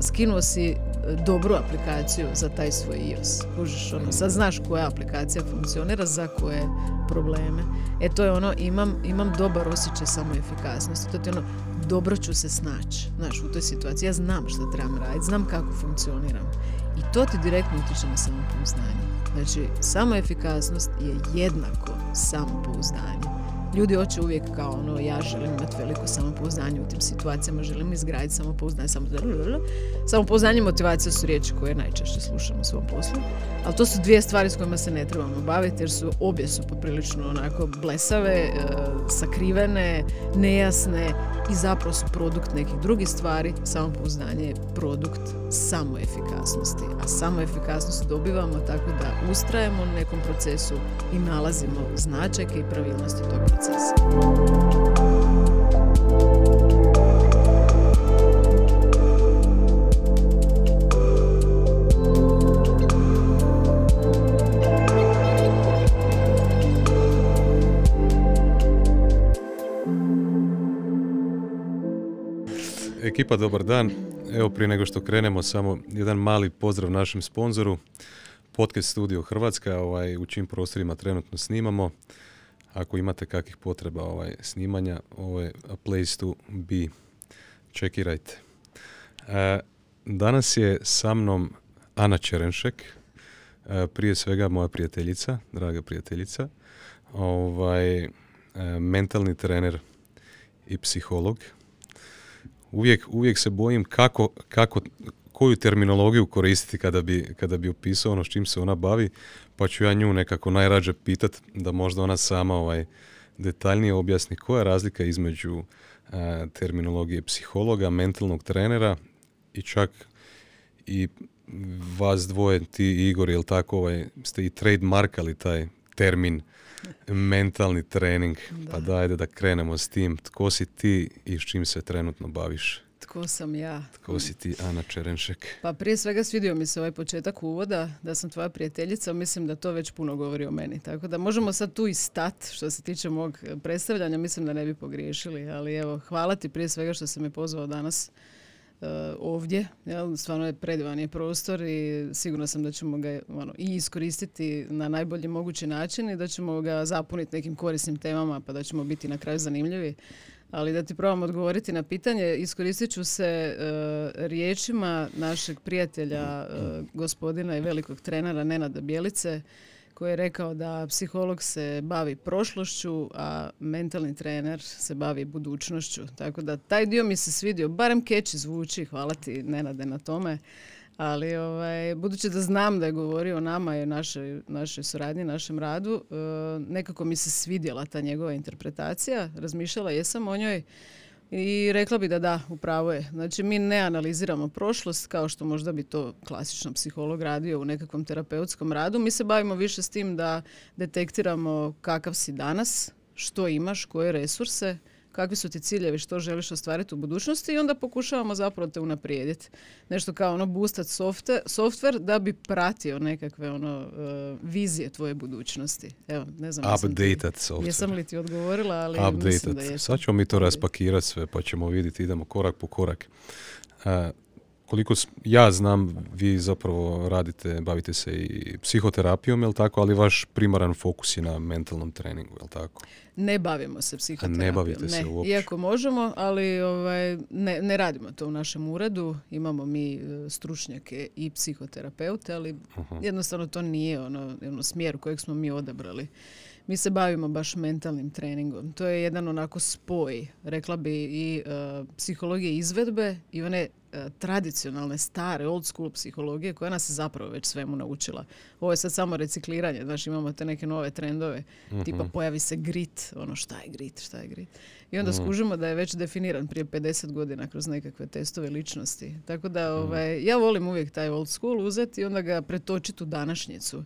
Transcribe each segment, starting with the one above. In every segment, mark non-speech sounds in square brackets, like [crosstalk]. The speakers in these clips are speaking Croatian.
skinuo si e, dobru aplikaciju za taj svoj iOS. Kužiš, ono, sad znaš koja aplikacija funkcionira, za koje probleme. E to je ono, imam, imam dobar osjećaj samo efikasnosti. To ti ono, dobro ću se snaći, znaš, u toj situaciji. Ja znam što trebam raditi, znam kako funkcioniram. I to ti direktno utječe na samopouzdanje. Znači, samo efikasnost je jednako samopouzdanje. Ljudi hoće uvijek kao ono, ja želim imati veliko samopouzdanje u tim situacijama, želim izgraditi samopouzdanje, samopouzdanje. Samopouzdanje i motivacija su riječi koje najčešće slušamo u svom poslu, ali to su dvije stvari s kojima se ne trebamo baviti jer su obje su poprilično onako blesave, e, sakrivene, nejasne i zapravo su produkt nekih drugih stvari. Samopouzdanje je produkt samoefikasnosti, a samoefikasnost dobivamo tako da ustrajemo u nekom procesu i nalazimo značajke i pravilnosti tog procesa. Ekipa, dobar dan. Evo prije nego što krenemo samo jedan mali pozdrav našem sponzoru Podcast Studio Hrvatska, ovaj, u čim prostorima trenutno snimamo. Ako imate kakvih potreba ovaj, snimanja, ovo je a place to be. Čekirajte. E, danas je sa mnom Ana Čerenšek, e, prije svega moja prijateljica, draga prijateljica, ovaj, e, mentalni trener i psiholog uvijek, uvijek se bojim kako, kako, koju terminologiju koristiti kada bi, kada bi opisao ono s čim se ona bavi, pa ću ja nju nekako najrađe pitat da možda ona sama ovaj, detaljnije objasni koja je razlika između terminologije psihologa, mentalnog trenera i čak i vas dvoje, ti Igor, jel tako, ovaj, ste i trademarkali taj termin mentalni trening. Pa dajde da krenemo s tim. Tko si ti i s čim se trenutno baviš? Tko sam ja? Tko si ti, Ana Čerenšek? Pa prije svega svidio mi se ovaj početak uvoda, da sam tvoja prijateljica, mislim da to već puno govori o meni. Tako da možemo sad tu i stat što se tiče mog predstavljanja, mislim da ne bi pogriješili, ali evo, hvala ti prije svega što se me pozvao danas uh, ovdje. Jel? Stvarno je predivan je prostor i sigurno sam da ćemo ga ono, i iskoristiti na najbolji mogući način i da ćemo ga zapuniti nekim korisnim temama pa da ćemo biti na kraju zanimljivi. Ali da ti probam odgovoriti na pitanje, iskoristit ću se uh, riječima našeg prijatelja, uh, gospodina i velikog trenera Nenada Bjelice, koji je rekao da psiholog se bavi prošlošću, a mentalni trener se bavi budućnošću. Tako da taj dio mi se svidio, barem keći zvuči, hvala ti Nenade na tome. Ali ovaj, budući da znam da je govorio o nama i o našoj, našoj suradnji, našem radu, e, nekako mi se svidjela ta njegova interpretacija. Razmišljala jesam o njoj i rekla bi da da, upravo je. Znači mi ne analiziramo prošlost kao što možda bi to klasično psiholog radio u nekakvom terapeutskom radu. Mi se bavimo više s tim da detektiramo kakav si danas, što imaš, koje resurse, kakvi su ti ciljevi, što želiš ostvariti u budućnosti i onda pokušavamo zapravo te unaprijediti. Nešto kao ono boostat software da bi pratio nekakve ono uh, vizije tvoje budućnosti. Evo, ne znam. Updated software. Jesam li ti odgovorila, ali Updated. mislim da jesam. Sad ćemo mi to raspakirati sve pa ćemo vidjeti, idemo korak po korak. Uh, koliko ja znam, vi zapravo radite, bavite se i psihoterapijom, jel tako, ali vaš primaran fokus je na mentalnom treningu, jel tako? Ne bavimo se psihoterapijom. ne bavite se uopće? Iako možemo, ali ovaj, ne, ne radimo to u našem uredu. Imamo mi e, stručnjake i psihoterapeute, ali jednostavno to nije ono, ono smjer kojeg smo mi odabrali. Mi se bavimo baš mentalnim treningom. To je jedan onako spoj, rekla bi i uh, psihologije izvedbe i one E, tradicionalne, stare, old school psihologije koja nas je zapravo već svemu naučila. Ovo je sad samo recikliranje, znači imamo te neke nove trendove, tipa mhm. pojavi se grit, ono šta je grit, šta je grit. I onda mhm. skužimo da je već definiran prije 50 godina kroz nekakve testove ličnosti. Tako da mhm. ovaj, ja volim uvijek taj old school uzeti i onda ga pretočiti u današnjicu.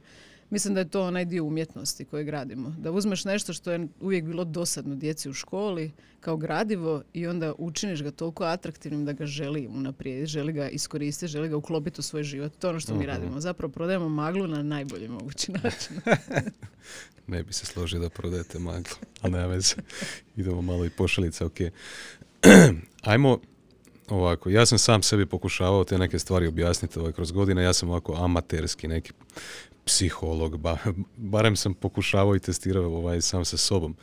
Mislim da je to onaj dio umjetnosti koje gradimo. Da uzmeš nešto što je uvijek bilo dosadno djeci u školi kao gradivo i onda učiniš ga toliko atraktivnim da ga želi unaprijed, želi ga iskoristiti, želi ga uklopiti u svoj život. To je ono što mi mhm. radimo. Zapravo prodajemo maglu na najbolji mogući [laughs] način. ne bi se složio da prodajete maglu, ali nema veze. Idemo malo i pošalice, ok. [clears throat] Ajmo ovako, ja sam sam sebi pokušavao te neke stvari objasniti ovaj, kroz godine, ja sam ovako amaterski neki psiholog, ba, [laughs] barem sam pokušavao i testirao ovaj, sam sa sobom.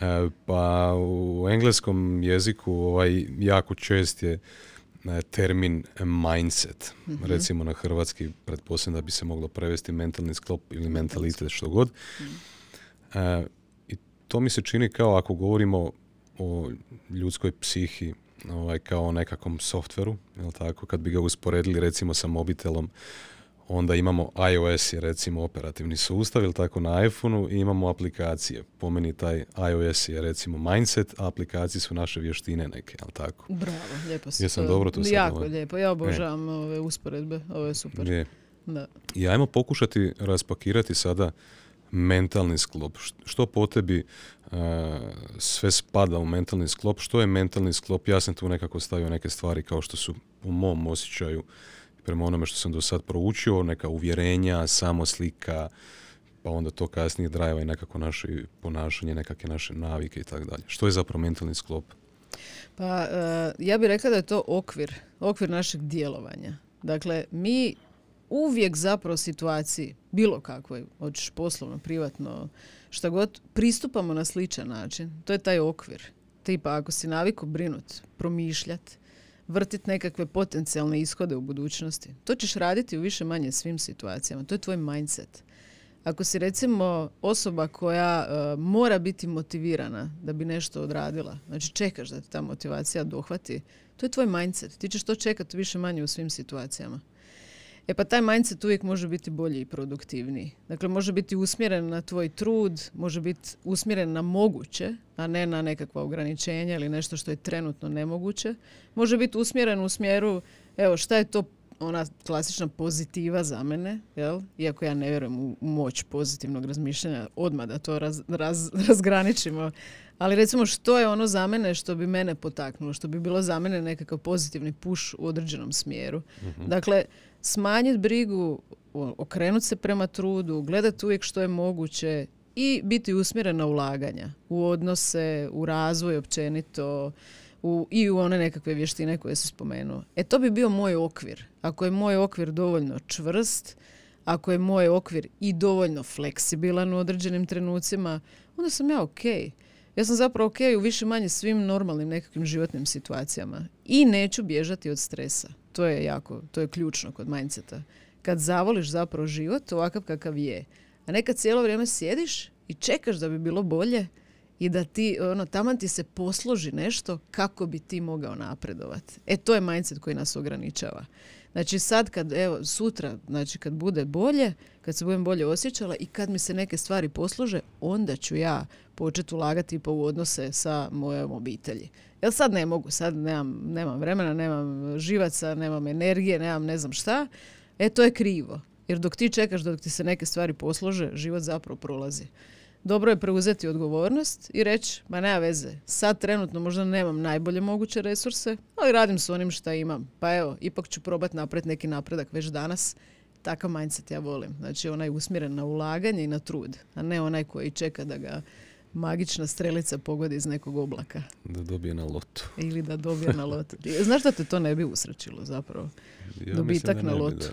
E, pa u engleskom jeziku ovaj, jako čest je e, termin mindset. Mhm. Recimo na hrvatski pretpostavljam da bi se moglo prevesti mentalni sklop ili mentalitet što god. Mhm. E, I to mi se čini kao ako govorimo o ljudskoj psihi ovaj, kao o nekakvom softveru, jel tako, kad bi ga usporedili recimo sa mobitelom, onda imamo iOS je recimo operativni sustav ili tako na iPhoneu i imamo aplikacije. Po meni taj iOS je recimo mindset, a aplikacije su naše vještine neke, jel tako? Bravo, lijepo si Jesam dobro to sad Jako lijepo, ja obožavam ove usporedbe, ovo je super. Je. Da. I ajmo pokušati raspakirati sada mentalni sklop. Što po tebi sve spada u mentalni sklop? Što je mentalni sklop? Ja sam tu nekako stavio neke stvari kao što su u mom osjećaju prema onome što sam do sad proučio, neka uvjerenja, samo slika, pa onda to kasnije drajeva i nekako naše ponašanje, nekakve naše navike i tako dalje. Što je zapravo mentalni sklop? Pa e, ja bih rekla da je to okvir, okvir našeg djelovanja. Dakle, mi uvijek zapravo situaciji, bilo kakvoj, hoćeš poslovno, privatno, šta god, pristupamo na sličan način. To je taj okvir. Tipa, ako si naviku brinut, promišljati, vrtiti nekakve potencijalne ishode u budućnosti. To ćeš raditi u više manje svim situacijama. To je tvoj mindset. Ako si recimo osoba koja e, mora biti motivirana da bi nešto odradila, znači čekaš da te ta motivacija dohvati, to je tvoj mindset. Ti ćeš to čekati više manje u svim situacijama. E pa taj mindset uvijek može biti bolji i produktivniji. Dakle, može biti usmjeren na tvoj trud, može biti usmjeren na moguće, a ne na nekakva ograničenja ili nešto što je trenutno nemoguće. Može biti usmjeren u smjeru, evo, šta je to ona klasična pozitiva za mene, jel? iako ja ne vjerujem u moć pozitivnog razmišljanja, odmah da to raz, [laughs] razgraničimo. Ali recimo što je ono za mene što bi mene potaknulo, što bi bilo za mene nekakav pozitivni push u određenom smjeru. Mhm. Dakle, smanjiti brigu, okrenuti se prema trudu, gledati uvijek što je moguće i biti usmjeren na ulaganja u odnose, u razvoj općenito u, i u one nekakve vještine koje se spomenuo. E to bi bio moj okvir. Ako je moj okvir dovoljno čvrst, ako je moj okvir i dovoljno fleksibilan u određenim trenucima, onda sam ja ok. Ja sam zapravo ok u više manje svim normalnim nekakvim životnim situacijama. I neću bježati od stresa. To je jako, to je ključno kod mindseta. Kad zavoliš zapravo život ovakav kakav je, a nekad cijelo vrijeme sjediš i čekaš da bi bilo bolje i da ti, ono, taman ti se posloži nešto kako bi ti mogao napredovati. E, to je mindset koji nas ograničava. Znači sad kad, evo, sutra, znači kad bude bolje, kad se budem bolje osjećala i kad mi se neke stvari poslože, onda ću ja početi ulagati po u odnose sa mojom obitelji. Jel sad ne mogu, sad nemam, nemam vremena, nemam živaca, nemam energije, nemam ne znam šta. E to je krivo. Jer dok ti čekaš dok ti se neke stvari poslože, život zapravo prolazi. Dobro je preuzeti odgovornost i reći, ma nema veze, sad trenutno možda nemam najbolje moguće resurse, ali radim s onim šta imam. Pa evo, ipak ću probati napraviti neki napredak već danas. Takav mindset ja volim. Znači onaj usmjeren na ulaganje i na trud, a ne onaj koji čeka da ga magična strelica pogodi iz nekog oblaka. Da dobije na lotu. Ili da dobije na lotu. [laughs] Znaš da te to ne bi usrećilo zapravo? Ja Dobitak na lotu.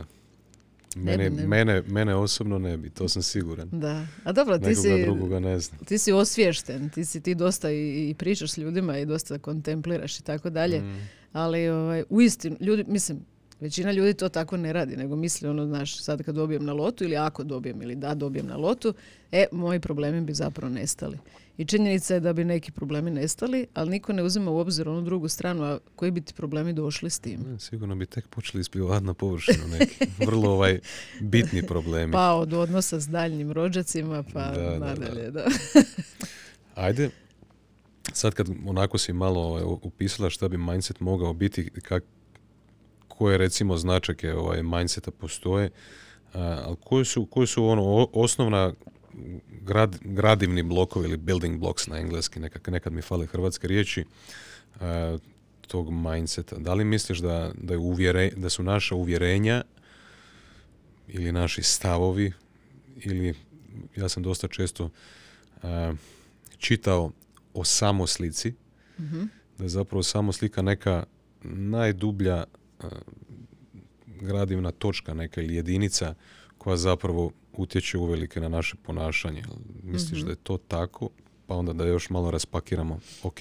Mene, Mene, mene osobno ne bi, to sam siguran. Da. A dobro, ti si, ne ti si osviješten, ti si ti dosta i, i pričaš s ljudima i dosta kontempliraš i tako dalje. Mm. Ali ovaj, uistinu, ljudi, mislim, Većina ljudi to tako ne radi, nego misli ono, znaš, sad kad dobijem na lotu ili ako dobijem ili da dobijem na lotu, e, moji problemi bi zapravo nestali. I činjenica je da bi neki problemi nestali, ali niko ne uzima u obzir onu drugu stranu, a koji bi ti problemi došli s tim? sigurno bi tek počeli isplivati na površinu neki vrlo ovaj bitni problemi. Pa od odnosa s daljnjim rođacima pa da, nadalje, da. [laughs] Ajde, sad kad onako si malo ovaj, upisala šta bi mindset mogao biti, kak, koje recimo značake ovaj, mindseta postoje, ali koji su, koji su ono, osnovna grad, gradivni blokovi ili building blocks na engleski, nekak, nekad mi fale hrvatske riječi, tog mindseta. Da li misliš da, da, je uvjere, da su naša uvjerenja ili naši stavovi ili ja sam dosta često čitao o samoslici, mm-hmm. da je zapravo samoslika neka najdublja e, gradivna točka neka ili jedinica koja zapravo utječe uvelike na naše ponašanje. Misliš Mhm. da je to tako? Pa onda da još malo raspakiramo, ok,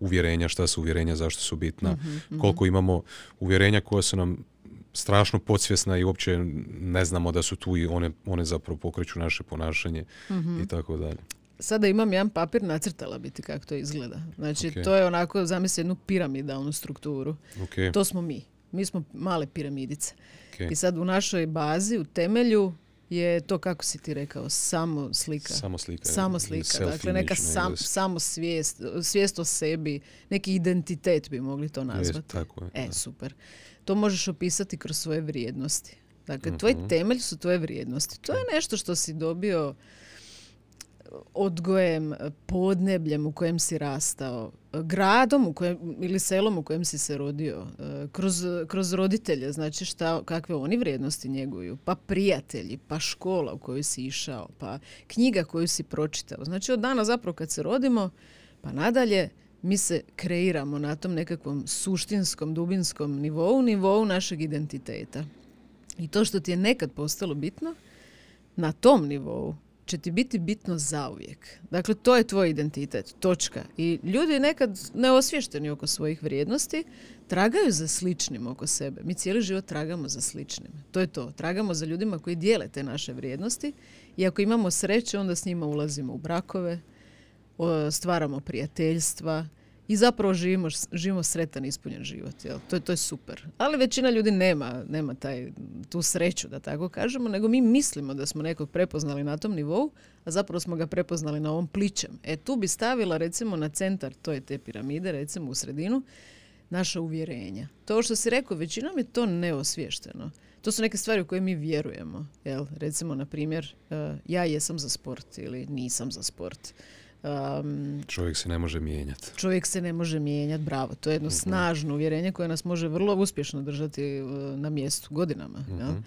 uvjerenja, šta su uvjerenja, zašto su bitna, Mhm, koliko imamo uvjerenja koja su nam strašno podsvjesna i uopće ne znamo da su tu i one, one zapravo pokreću naše ponašanje Mhm. i tako dalje. Sada imam jedan papir, nacrtala biti kako to izgleda. Znači, Ok. to je onako, zamisli jednu piramidalnu strukturu. Ok, To smo mi. Mi smo male piramidice. ok. I sad u našoj bazi, u temelju, je to kako si ti rekao, samo slika. Samo slika. Samo slika, dakle neka sam, samo svijest, svijest o sebi, neki identitet bi mogli to Jest, nazvati. tako je, E, da. super. To možeš opisati kroz svoje vrijednosti. Dakle, tvoj Mhm. temelj su tvoje vrijednosti. To je nešto što si dobio odgojem, podnebljem u kojem si rastao, gradom u kojem, ili selom u kojem si se rodio, e, kroz, kroz roditelje, znači šta, kakve oni vrijednosti njeguju, pa prijatelji, pa škola u koju si išao, pa knjiga koju si pročitao. Znači od dana zapravo kad se rodimo, pa nadalje, mi se kreiramo na tom nekakvom suštinskom, dubinskom nivou, nivou našeg identiteta. I to što ti je nekad postalo bitno, na tom nivou će ti biti bitno zauvijek. Dakle, to je tvoj identitet, točka. I ljudi nekad neosvješteni oko svojih vrijednosti tragaju za sličnim oko sebe. Mi cijeli život tragamo za sličnim. To je to. Tragamo za ljudima koji dijele te naše vrijednosti i ako imamo sreće, onda s njima ulazimo u brakove, stvaramo prijateljstva i zapravo živimo, živimo sretan ispunjen život. Jel? To, je, to je super. Ali većina ljudi nema, nema taj, tu sreću, da tako kažemo, nego mi mislimo da smo nekog prepoznali na tom nivou, a zapravo smo ga prepoznali na ovom pličem. E tu bi stavila recimo na centar, to je te piramide, recimo u sredinu, naša uvjerenja. To što si rekao, većinom je to neosvješteno. To su neke stvari u koje mi vjerujemo. Jel? Recimo, na primjer, eh, ja jesam za sport ili nisam za sport. Um, Čovjek se ne može mijenjati. čovjek se ne može mijenjati, bravo. To je jedno snažno uvjerenje koje nas može vrlo uspješno držati eh, na mjestu godinama. E,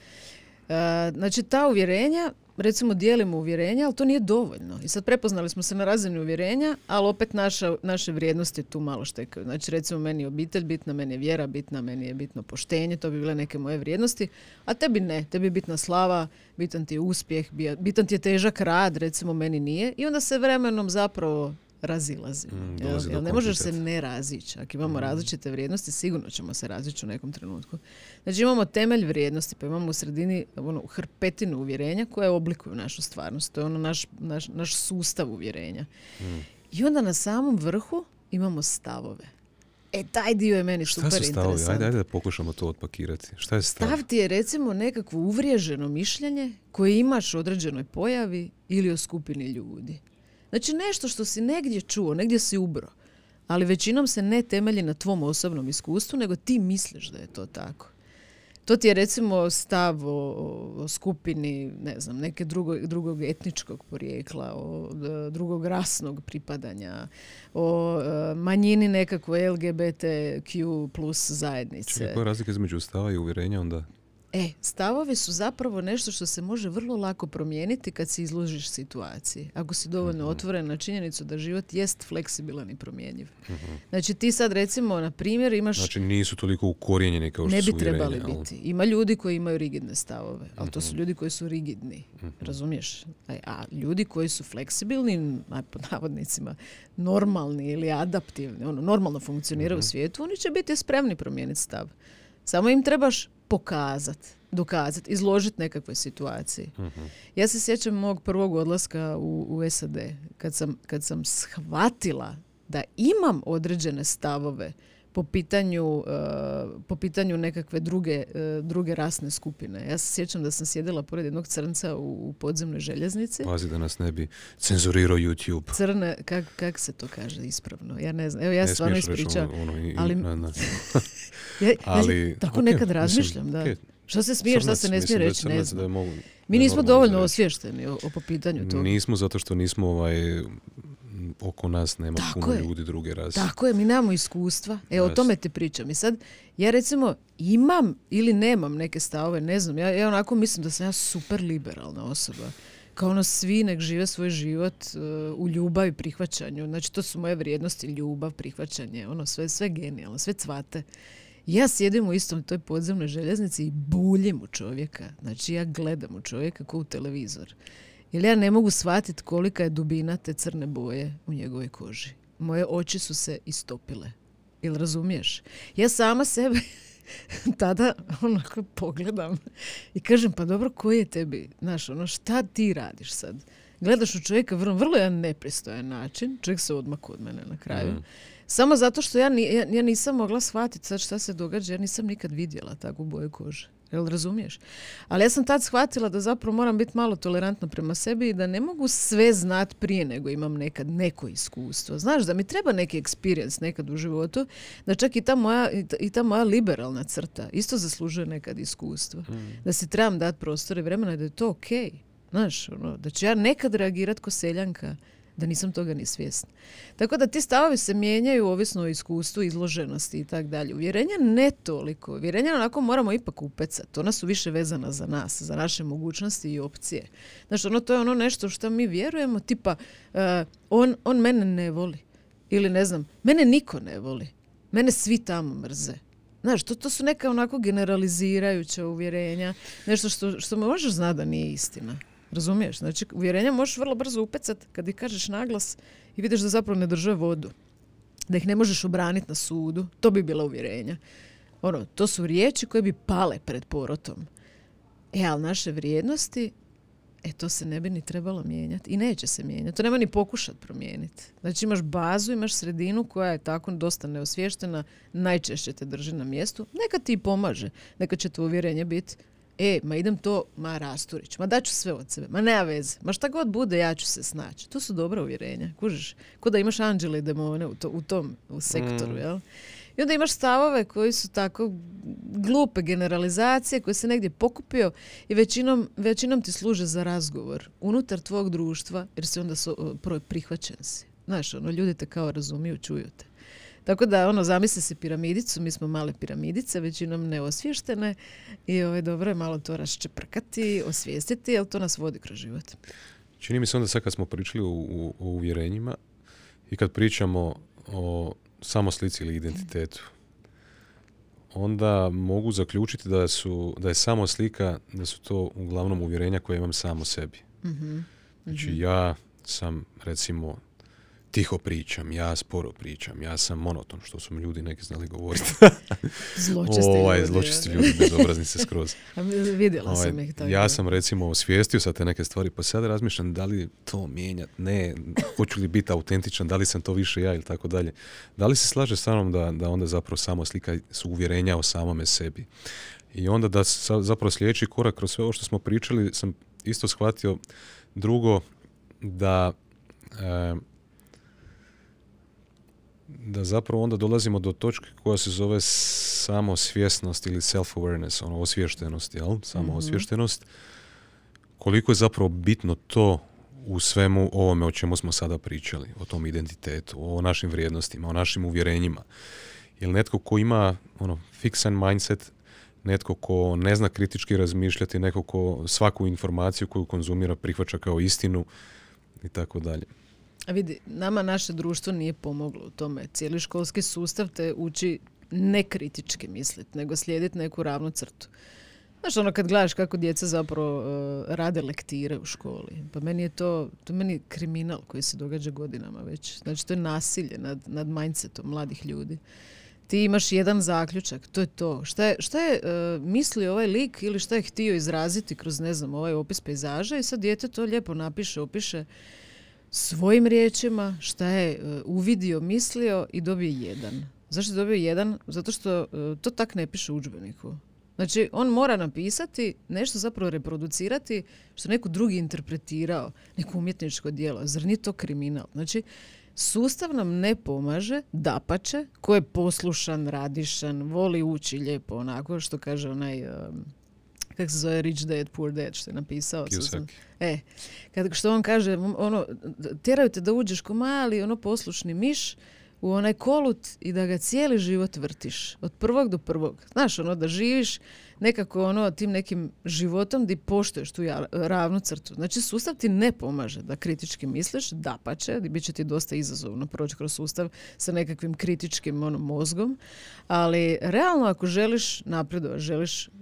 znači ta uvjerenja, recimo dijelimo uvjerenja, ali to nije dovoljno. I sad prepoznali smo se na razini uvjerenja, ali opet naša, naše vrijednosti tu malo štekaju. Znači recimo meni je obitelj bitna, meni je vjera bitna, meni je bitno poštenje, to bi bile neke moje vrijednosti, a tebi ne, tebi je bitna slava, bitan ti je uspjeh, bitan ti je težak rad, recimo meni nije i onda se vremenom zapravo razilazimo. Mm, jel? ne možeš se ne razići. Ako imamo različite vrijednosti, sigurno ćemo se razići u nekom trenutku. Znači imamo temelj vrijednosti, pa imamo u sredini ono, hrpetinu uvjerenja koje oblikuju našu stvarnost. To je ono naš, naš, naš sustav uvjerenja. I onda na samom vrhu imamo stavove. E, taj dio je meni Šta super su stavovi? Ajde, ajde da pokušamo to otpakirati. Šta je stav? Stav ti je recimo nekakvo uvriježeno mišljenje koje imaš o određenoj pojavi ili o skupini ljudi. Znači nešto što si negdje čuo, negdje si ubro, ali većinom se ne temelji na tvom osobnom iskustvu, nego ti misliš da je to tako. To ti je recimo stav o, skupini, ne znam, neke drugo, drugog etničkog porijekla, o drugog rasnog pripadanja, o e, manjini nekakve LGBTQ plus zajednice. Čekaj, koja je razlika između stava i uvjerenja onda? E, stavovi su zapravo nešto što se može vrlo lako promijeniti kad se izložiš situaciji. Ako si dovoljno otvoren na činjenicu da život jest fleksibilan i promjenjiv. Znači ti sad recimo, na primjer, imaš... Znači nisu toliko ukorijenjeni kao što ne su bi trebali biti. Ima ljudi koji imaju rigidne stavove, ali to su ljudi koji su rigidni. Razumiješ? A, a ljudi koji su fleksibilni, pod navodnicima, normalni ili adaptivni, ono, normalno funkcioniraju u svijetu, oni će biti spremni promijeniti stav. Samo im trebaš pokazati, dokazati, izložiti nekakvoj situaciji. Ja se sjećam mog prvog odlaska u, u SAD, kad sam, kad sam shvatila da imam određene stavove po pitanju, eh, po pitanju nekakve druge, eh, druge rasne skupine. Ja se sjećam da sam sjedila pored jednog crnca u, u podzemnoj željeznici. Pazi da nas ne bi cenzurirao YouTube. Crne, kak, kak se to kaže ispravno? Ja ne znam. Evo ja ne stvarno ispričavam. ono, ono, ali- na- na- [laughs] Ja, ali, tako ok, nekad mislim, razmišljam, da. ok. Što se smiješ, Crnac, se ne smije mislim reći, ne znam. da je mogu- Mi nismo dovoljno osvješteni o, o po pitanju toga. Nismo zato što nismo ovaj, oko nas nema Tako puno je. ljudi druge rase. Tako je, mi nemamo iskustva. E, o tome ti pričam. I sad, ja recimo imam ili nemam neke stavove, ne znam. Ja, ja onako mislim da sam ja super liberalna osoba. Kao ono, svi nek žive svoj život uh, u ljubavi i prihvaćanju. Znači, to su moje vrijednosti, ljubav, prihvaćanje, ono, sve, sve genijalno, sve cvate. Ja sjedim u istom toj podzemnoj željeznici i buljim u čovjeka. Znači ja gledam u čovjeka kao u televizor. Jer ja ne mogu shvatiti kolika je dubina te crne boje u njegovoj koži. Moje oči su se istopile. Jel razumiješ? Ja sama sebe [laughs] tada onako pogledam i kažem pa dobro koji je tebi, znaš, ono šta ti radiš sad? Gledaš u čovjeka vrlo, vrlo jedan nepristojan način, čovjek se odmah od mene na kraju. Mm. Samo zato što ja, ja, ja nisam mogla shvatiti sad šta se događa, ja nisam nikad vidjela takvu boju kože. Jel razumiješ? Ali ja sam tad shvatila da zapravo moram biti malo tolerantna prema sebi i da ne mogu sve znat prije nego imam nekad neko iskustvo. Znaš, da mi treba neki experience nekad u životu, da čak i ta moja, i ta moja liberalna crta isto zaslužuje nekad iskustvo. Hmm. Da si trebam dati prostor i vremena da je to ok. Znaš, ono, da ću ja nekad reagirat ko seljanka da nisam toga ni svjesna. Tako da ti stavovi se mijenjaju ovisno o iskustvu, izloženosti i tako dalje. Uvjerenja ne toliko. Uvjerenja onako moramo ipak upecati. Ona su više vezana za nas, za naše mogućnosti i opcije. Znači, ono, to je ono nešto što mi vjerujemo, tipa, eh, on, on mene ne voli. Ili ne znam, mene niko ne voli. Mene svi tamo mrze. Znaš, to, to su neka onako generalizirajuća uvjerenja. Nešto što, što možeš znati da nije istina. Razumiješ? Znači, uvjerenja možeš vrlo brzo upecat kad ih kažeš naglas i vidiš da zapravo ne drže vodu. Da ih ne možeš obraniti na sudu. To bi bila uvjerenja. Ono, to su riječi koje bi pale pred porotom. E, ali naše vrijednosti, e, to se ne bi ni trebalo mijenjati. I neće se mijenjati. To nema ni pokušati promijeniti. Znači, imaš bazu, imaš sredinu koja je tako dosta neosvještena, najčešće te drži na mjestu. Neka ti pomaže. Neka će to uvjerenje biti e, ma idem to, ma rasturić, ma daću sve od sebe, ma nema veze, ma šta god bude, ja ću se snaći. To su dobra uvjerenja, kužiš? Ko da imaš anđele i demone u, to, u tom u sektoru, mm. jel? I onda imaš stavove koji su tako glupe generalizacije koje se negdje pokupio i većinom, većinom ti služe za razgovor unutar tvog društva jer se onda su, prihvaćen si. Znaš, ono, ljudi te kao razumiju, čuju te. Tako da, ono, zamisli se piramidicu, mi smo male piramidice, većinom neosvještene i ovaj, dobro je malo to raščeprkati, osvijestiti, jer to nas vodi kroz život. Čini mi se onda sad kad smo pričali o, o uvjerenjima i kad pričamo o samoslici ili identitetu, onda mogu zaključiti da, su, da je samo slika, da su to uglavnom uvjerenja koje imam samo sebi. mm Znači mhm. ja sam recimo tiho pričam, ja sporo pričam, ja sam monoton, što su mi ljudi neki znali govoriti. [laughs] zločesti ovaj, ljudi. Zločesti ljudi, bezobrazni se skroz. [laughs] vidjela ovaj, sam ih tako. Ja sam recimo osvijestio sa te neke stvari, pa sad razmišljam da li to mijenjat, ne, hoću li biti autentičan, da li sam to više ja ili tako dalje. Da li se slaže sa mnom da, da onda zapravo samo slika su uvjerenja o samome sebi. I onda da zapravo sljedeći korak kroz sve ovo što smo pričali sam isto shvatio drugo da e, da zapravo onda dolazimo do točke koja se zove samo svjesnost ili self-awareness, ono osviještenost, jel? Samo osviještenost. Koliko je zapravo bitno to u svemu ovome o čemu smo sada pričali, o tom identitetu, o našim vrijednostima, o našim uvjerenjima. Jer netko ko ima ono, fixan mindset, netko ko ne zna kritički razmišljati, neko ko svaku informaciju koju konzumira prihvaća kao istinu i tako dalje. A vidi, nama naše društvo nije pomoglo u tome. Cijeli školski sustav te uči ne kritički misliti, nego slijediti neku ravnu crtu. Znaš, ono kad gledaš kako djeca zapravo uh, rade lektire u školi, pa meni je to, to meni je kriminal koji se događa godinama već. Znači, to je nasilje nad, nad mindsetom mladih ljudi. Ti imaš jedan zaključak, to je to. Šta je, šta je uh, mislio ovaj lik ili šta je htio izraziti kroz, ne znam, ovaj opis pejzaža i sad dijete to lijepo napiše, opiše svojim riječima šta je e, uvidio, mislio i dobio jedan. Zašto je dobio jedan? Zato što e, to tak ne piše u udžbeniku. Znači, on mora napisati, nešto zapravo reproducirati što neko drugi interpretirao, neko umjetničko djelo. Zar nije to kriminal? Znači, sustav nam ne pomaže, dapače, ko je poslušan, radišan, voli ući lijepo, onako što kaže onaj kako se zove Rich Dad, Poor Dad, što je napisao. E, kad, što on kaže, ono, tjeraju te da uđeš ko mali, ono poslušni miš, u onaj kolut i da ga cijeli život vrtiš. Od prvog do prvog. Znaš, ono, da živiš, nekako ono tim nekim životom di poštuješ tu ravnu crtu. Znači sustav ti ne pomaže da kritički misliš, da pa će, bit će ti dosta izazovno proći kroz sustav sa nekakvim kritičkim ono, mozgom, ali realno ako želiš napredovati, želiš uh,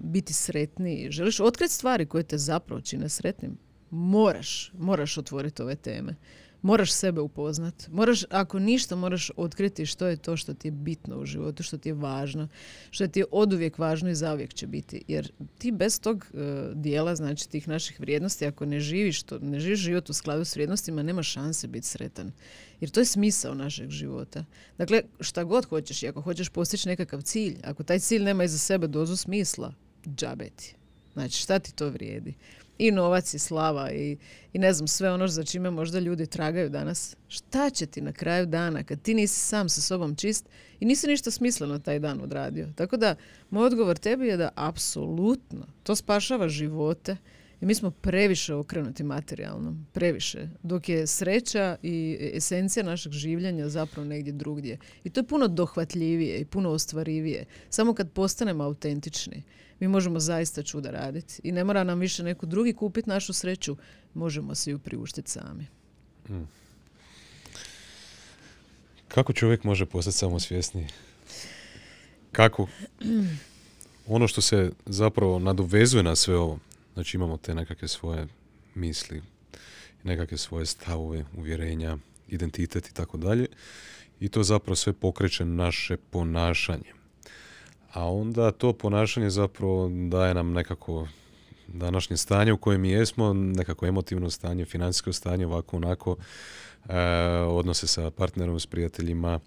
biti sretniji, želiš otkriti stvari koje te zapravo čine sretnim, moraš, moraš otvoriti ove teme moraš sebe upoznat. Moraš, ako ništa, moraš otkriti što je to što ti je bitno u životu, što ti je važno, što ti je oduvijek važno i zauvijek će biti. Jer ti bez tog uh, dijela, znači tih naših vrijednosti, ako ne živiš, to, ne živiš život u skladu s vrijednostima, nema šanse biti sretan. Jer to je smisao našeg života. Dakle, šta god hoćeš i ako hoćeš postići nekakav cilj, ako taj cilj nema iza sebe dozu smisla, džabeti. Znači, šta ti to vrijedi? I novac i slava i, i ne znam sve ono za čime možda ljudi tragaju danas. Šta će ti na kraju dana kad ti nisi sam sa sobom čist i nisi ništa smisleno taj dan odradio. Tako da moj odgovor tebi je da apsolutno to spašava živote i mi smo previše okrenuti materijalnom, previše. Dok je sreća i esencija našeg življenja zapravo negdje drugdje. I to je puno dohvatljivije i puno ostvarivije. Samo kad postanemo autentični mi možemo zaista čuda raditi. I ne mora nam više neko drugi kupiti našu sreću, možemo se ju priuštiti sami. Hmm. Kako čovjek može postati samosvjesniji? Kako? [clears throat] Ono što se zapravo nadovezuje na sve ovo, znači imamo te nekakve svoje misli, nekakve svoje stavove, uvjerenja, identitet i tako dalje. I to zapravo sve pokreće naše ponašanje a onda to ponašanje zapravo daje nam nekako današnje stanje u kojem jesmo, nekako emotivno stanje, financijsko stanje, ovako onako, e, odnose sa partnerom, s prijateljima,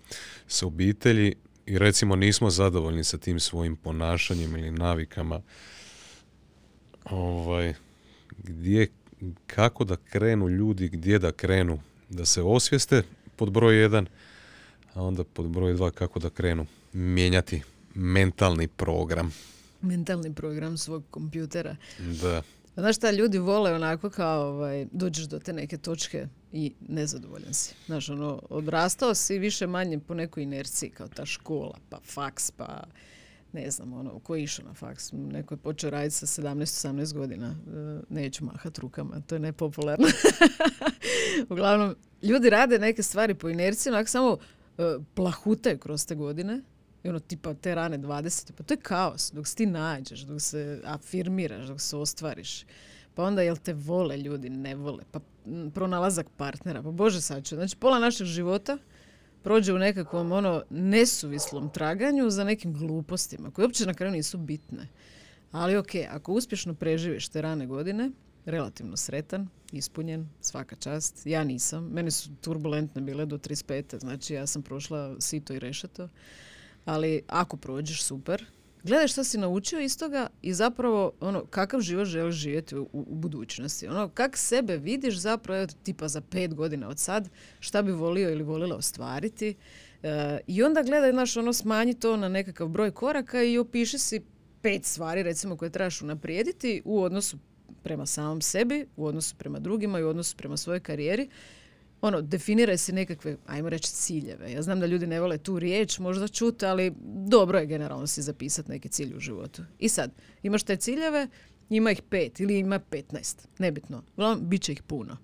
sa obitelji. I recimo nismo zadovoljni sa tim svojim ponašanjem ili navikama. Ovaj, gdje, kako da krenu ljudi, gdje da krenu, da se osvijeste pod broj jedan, a onda pod broj dva kako da krenu mijenjati mentalni program. Mentalni program svog kompjutera. Da. Znaš šta, ljudi vole onako kao ovaj, dođeš do te neke točke i nezadovoljan si. Znaš, ono, odrastao si više manje po nekoj inerciji, kao ta škola, pa faks, pa ne znam, ono, ko je išao na faks? Neko je počeo raditi sa 17-18 godina. E, neću mahat rukama, to je nepopularno. [laughs] Uglavnom, ljudi rade neke stvari po inerciji, onako samo uh, plahutaju kroz te godine i ono tipa te rane 20. Pa to je kaos dok se ti nađeš, dok se afirmiraš, dok se ostvariš. Pa onda jel te vole ljudi, ne vole. Pa pronalazak partnera. Pa bože saču. Znači pola našeg života prođe u nekakvom ono nesuvislom traganju za nekim glupostima koje uopće na kraju nisu bitne. Ali ok, ako uspješno preživiš te rane godine, relativno sretan, ispunjen, svaka čast. Ja nisam. Meni su turbulentne bile do 35. Znači ja sam prošla sito i rešeto ali ako prođeš super, gledaj što si naučio iz toga i zapravo ono kakav život želiš živjeti u, u budućnosti. Ono kak sebe vidiš zapravo tipa za pet godina od sad, šta bi volio ili volila ostvariti. E, I onda gledaj, znaš, ono smanji to na nekakav broj koraka i opiši si pet stvari recimo koje trebaš unaprijediti u odnosu prema samom sebi, u odnosu prema drugima i u odnosu prema svojoj karijeri ono, definiraj se nekakve, ajmo reći, ciljeve. Ja znam da ljudi ne vole tu riječ, možda čuti, ali dobro je generalno si zapisati neke cilje u životu. I sad, imaš te ciljeve, ima ih pet ili ima petnaest, nebitno. Uglavnom, bit će ih puno.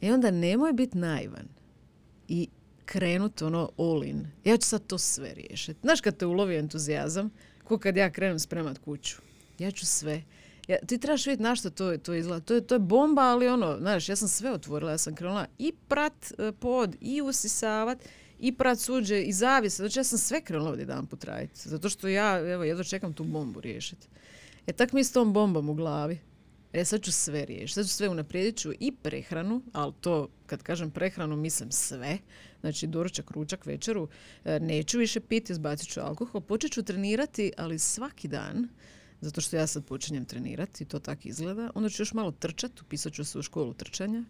I e onda nemoj biti naivan i krenut ono all in. Ja ću sad to sve riješiti. Znaš kad te ulovi entuzijazam, ko kad ja krenem spremat kuću. Ja ću sve. Ja, ti trebaš vidjeti na što to, to izgleda. To je, to je bomba, ali ono, znaš, ja sam sve otvorila. Ja sam krenula i prat e, pod, i usisavat, i prat suđe, i zavise. Znači, ja sam sve krenula ovdje jedan put raditi. Zato što ja, evo, jedno čekam tu bombu riješiti. E, tak mi s tom bombom u glavi. E, sad ću sve riješiti. Sad ću sve unaprijedit ću i prehranu, ali to, kad kažem prehranu, mislim sve. Znači, doručak, ručak, večeru. E, neću više piti, izbacit ću alkohol. Počet ću trenirati, ali svaki dan zato što ja sad počinjem trenirati i to tako izgleda. Onda ću još malo trčati, upisat ću se u školu trčanja.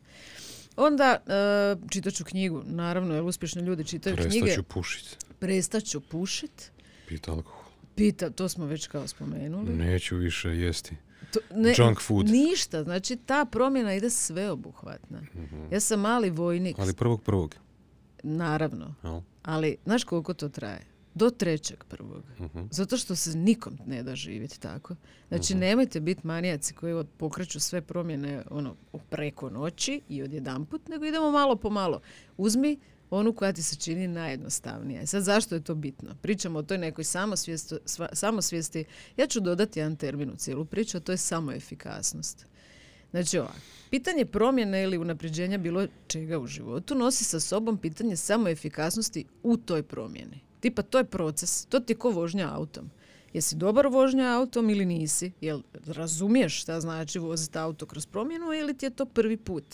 Onda uh, čitat ću knjigu, naravno, jer uspješni ljudi čitaju Prestat knjige. Prestat ću pušit. Prestat ću pušit. Pita alkohol. Pita, to smo već kao spomenuli. Neću više jesti. To, ne, Junk food. Ništa, znači ta promjena ide sveobuhvatna. mm Ja sam mali vojnik. Ali prvog prvog. Naravno. Ali, znaš koliko to traje? Do trećeg prvog. Zato što se nikom ne da živjeti tako. Znači, nemojte biti manijaci koji pokreću sve promjene ono, preko noći i odjedanput, nego idemo malo po malo. Uzmi onu koja ti se čini najjednostavnija. I sad zašto je to bitno? Pričamo o toj nekoj samosvijesti, samosvijesti. Ja ću dodati jedan termin u cijelu priču, a to je samoefikasnost. Znači ovako, pitanje promjene ili unapređenja bilo čega u životu nosi sa sobom pitanje samoefikasnosti u toj promjeni. Tipa, to je proces, to ti je ko vožnja autom. Jesi dobar vožnja autom ili nisi? Jel razumiješ šta znači voziti auto kroz promjenu ili ti je to prvi put?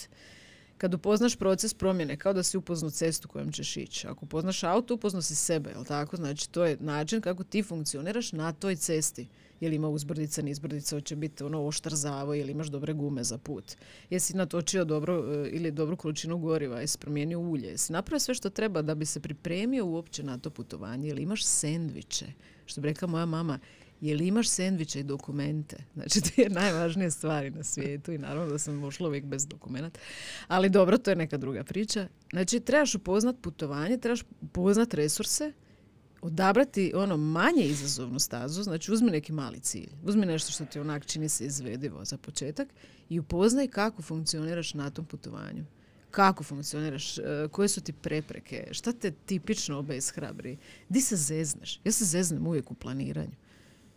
kad upoznaš proces promjene, kao da si upoznao cestu kojom ćeš ići. Ako upoznaš auto, upozno si sebe, jel tako? Znači, to je način kako ti funkcioniraš na toj cesti. Jel ima uzbrdica, nizbrdica, hoće biti ono oštar zavo, ili imaš dobre gume za put. Jesi natočio dobro e, ili dobru količinu goriva, jesi promijenio ulje, jesi napravio sve što treba da bi se pripremio uopće na to putovanje, ili imaš sendviče. Što bi rekla moja mama, je li imaš sendviče i dokumente? Znači, to je najvažnije stvari na svijetu i naravno da sam ušla uvijek bez dokumenata. Ali dobro, to je neka druga priča. Znači, trebaš upoznat putovanje, trebaš upoznat resurse, odabrati ono manje izazovnu stazu, znači uzmi neki mali cilj, uzmi nešto što ti onak čini se izvedivo za početak i upoznaj kako funkcioniraš na tom putovanju. Kako funkcioniraš, e, koje su ti prepreke, šta te tipično obeshrabri, di se zezneš. Ja se zeznem uvijek u planiranju.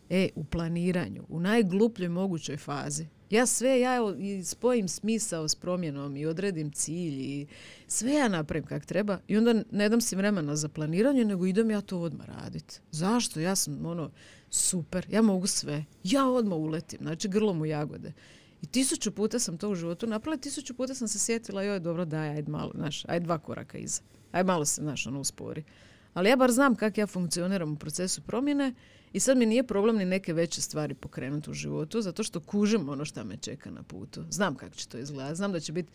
E, u planiranju, u najglupljoj mogućoj fazi. Ja sve, ja i spojim smisao s promjenom i odredim cilj i sve ja napravim kak treba i onda ne dam si vremena za planiranje, nego idem ja to odmah radit. Zašto? Ja sam ono super, ja mogu sve. Ja odmah uletim, znači grlom u jagode. I tisuću puta sam to u životu napravila, tisuću puta sam se sjetila, joj, dobro, daj, ajde malo, znaš, ajde dva koraka iza. Ajde malo se, znaš, ono, uspori. Ali ja bar znam kako ja funkcioniram u procesu promjene i sad mi nije problem ni neke veće stvari pokrenuti u životu, zato što kužim ono što me čeka na putu. Znam kako će to izgledati. Znam da će biti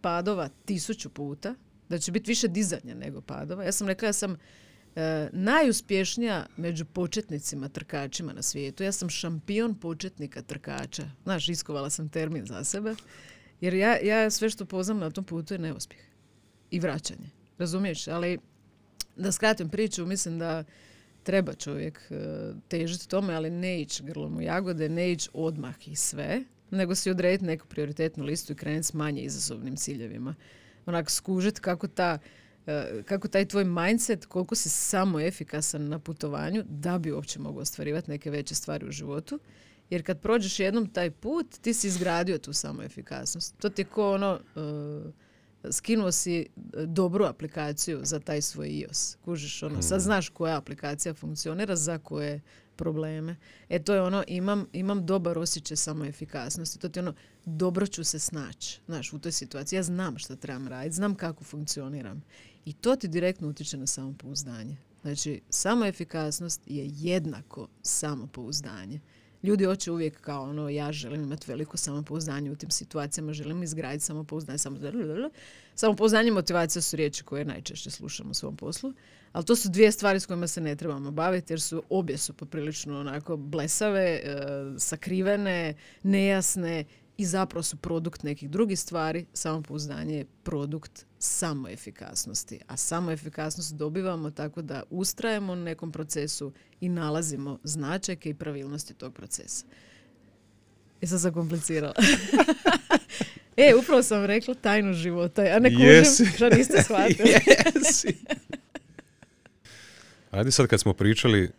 padova tisuću puta, da će biti više dizanja nego padova. Ja sam rekla ja sam e, najuspješnija među početnicima trkačima na svijetu. Ja sam šampion početnika trkača. Znaš, iskovala sam termin za sebe. Jer ja, ja sve što poznam na tom putu je neuspjeh. I vraćanje. Razumiješ? Ali da skratim priču, mislim da treba čovjek e, težiti tome, ali ne ići grlom u jagode, ne ići odmah i sve, nego si odrediti neku prioritetnu listu i krenuti s manje izazovnim ciljevima. Onak skužiti kako ta e, kako taj tvoj mindset, koliko si samo efikasan na putovanju da bi uopće mogao ostvarivati neke veće stvari u životu. Jer kad prođeš jednom taj put, ti si izgradio tu samo efikasnost. To ti je ko ono, e, skinuo si e, dobru aplikaciju za taj svoj iOS. Kužiš, ono, sad hmm. znaš koja aplikacija funkcionira za koje probleme. E to je ono, imam, imam dobar osjećaj samo efikasnosti. To ti je ono, dobro ću se snaći, znaš, u toj situaciji. Ja znam što trebam raditi, znam kako funkcioniram. I to ti direktno utječe na samopouzdanje. Znači, samo efikasnost je jednako samopouzdanje ljudi hoće uvijek kao ono, ja želim imati veliko samopouzdanje u tim situacijama, želim izgraditi samopouzdanje, samopouzdanje i motivacija su riječi koje najčešće slušamo u svom poslu, ali to su dvije stvari s kojima se ne trebamo baviti jer su obje su poprilično onako blesave, e, sakrivene, nejasne i zapravo su produkt nekih drugih stvari. Samopouzdanje je produkt samoefikasnosti. A samoefikasnost dobivamo tako da ustrajemo na nekom procesu i nalazimo značajke i pravilnosti tog procesa. I sam zakomplicirala. [laughs] e, upravo sam rekla tajnu života. Ja ne kužim što niste shvatili. [laughs] Ajde sad kad smo pričali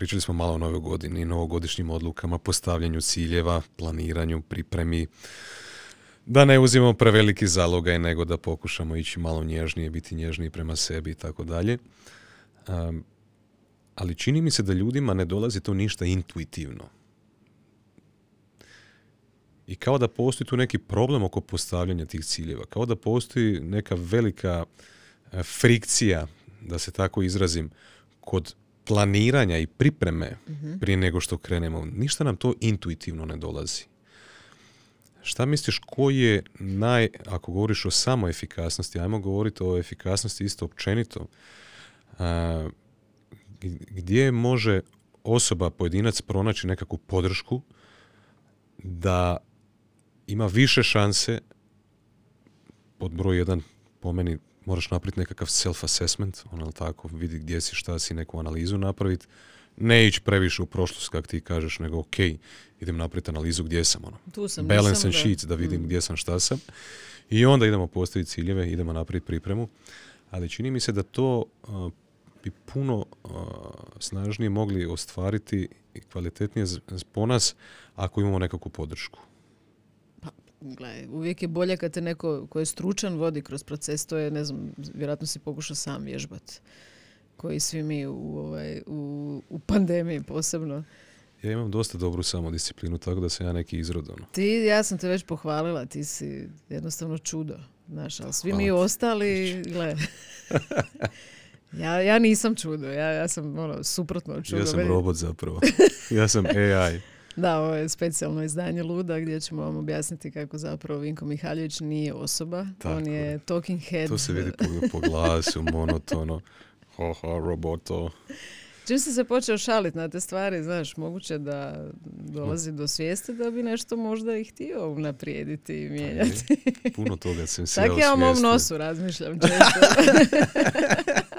Pričali smo malo o novoj godini, novogodišnjim odlukama, postavljanju ciljeva, planiranju, pripremi. Da ne uzimamo preveliki zalogaj, nego da pokušamo ići malo nježnije, biti nježniji prema sebi i tako dalje. Ali čini mi se da ljudima ne dolazi to ništa intuitivno. I kao da postoji tu neki problem oko postavljanja tih ciljeva. Kao da postoji neka velika e, frikcija, da se tako izrazim, kod planiranja i pripreme mhm. prije nego što krenemo, ništa nam to intuitivno ne dolazi. Šta misliš, koji je naj, ako govoriš o samo efikasnosti, ajmo govoriti o efikasnosti isto općenito, gdje može osoba, pojedinac pronaći nekakvu podršku da ima više šanse pod broj jedan po meni moraš napraviti nekakav self-assessment, ono tako, vidi gdje si, šta si, neku analizu napraviti. Ne ići previše u prošlost, kako ti kažeš, nego ok, idem napraviti analizu gdje sam, ono. Tu sam, Balance nisam and da- sheets, da vidim Mm. gdje sam, šta sam. I onda idemo postaviti ciljeve, idemo napraviti pripremu. Ali čini mi se da to bi puno snažnije mogli ostvariti i kvalitetnije z- z- po nas ako imamo nekakvu podršku. Gle, uvijek je bolje kad te neko ko je stručan vodi kroz proces, to je, ne znam, vjerojatno si pokušao sam vježbat. Koji svi mi u, ovaj, u, u pandemiji posebno. Ja imam dosta dobru samodisciplinu, tako da sam ja neki izrod. Ono. Ti, ja sam te već pohvalila, ti si jednostavno čudo. Znaš, ali svi Hvala mi ti. ostali, gle. [laughs] ja, ja nisam čudo, ja, ja sam ono, suprotno čudo. Ja sam robot zapravo. [laughs] ja sam AI. [laughs] Da, ovo je specijalno izdanje Luda gdje ćemo vam objasniti kako zapravo Vinko Mihaljević nije osoba. Tako On je talking head. To se vidi po, po glasu, [laughs] monotono. Ha, ha, roboto. Čim si se počeo šaliti na te stvari, znaš, moguće da dolazi do svijesti da bi nešto možda i htio unaprijediti i mijenjati. Puno toga sam se Tako ja o mom nosu razmišljam često. [laughs]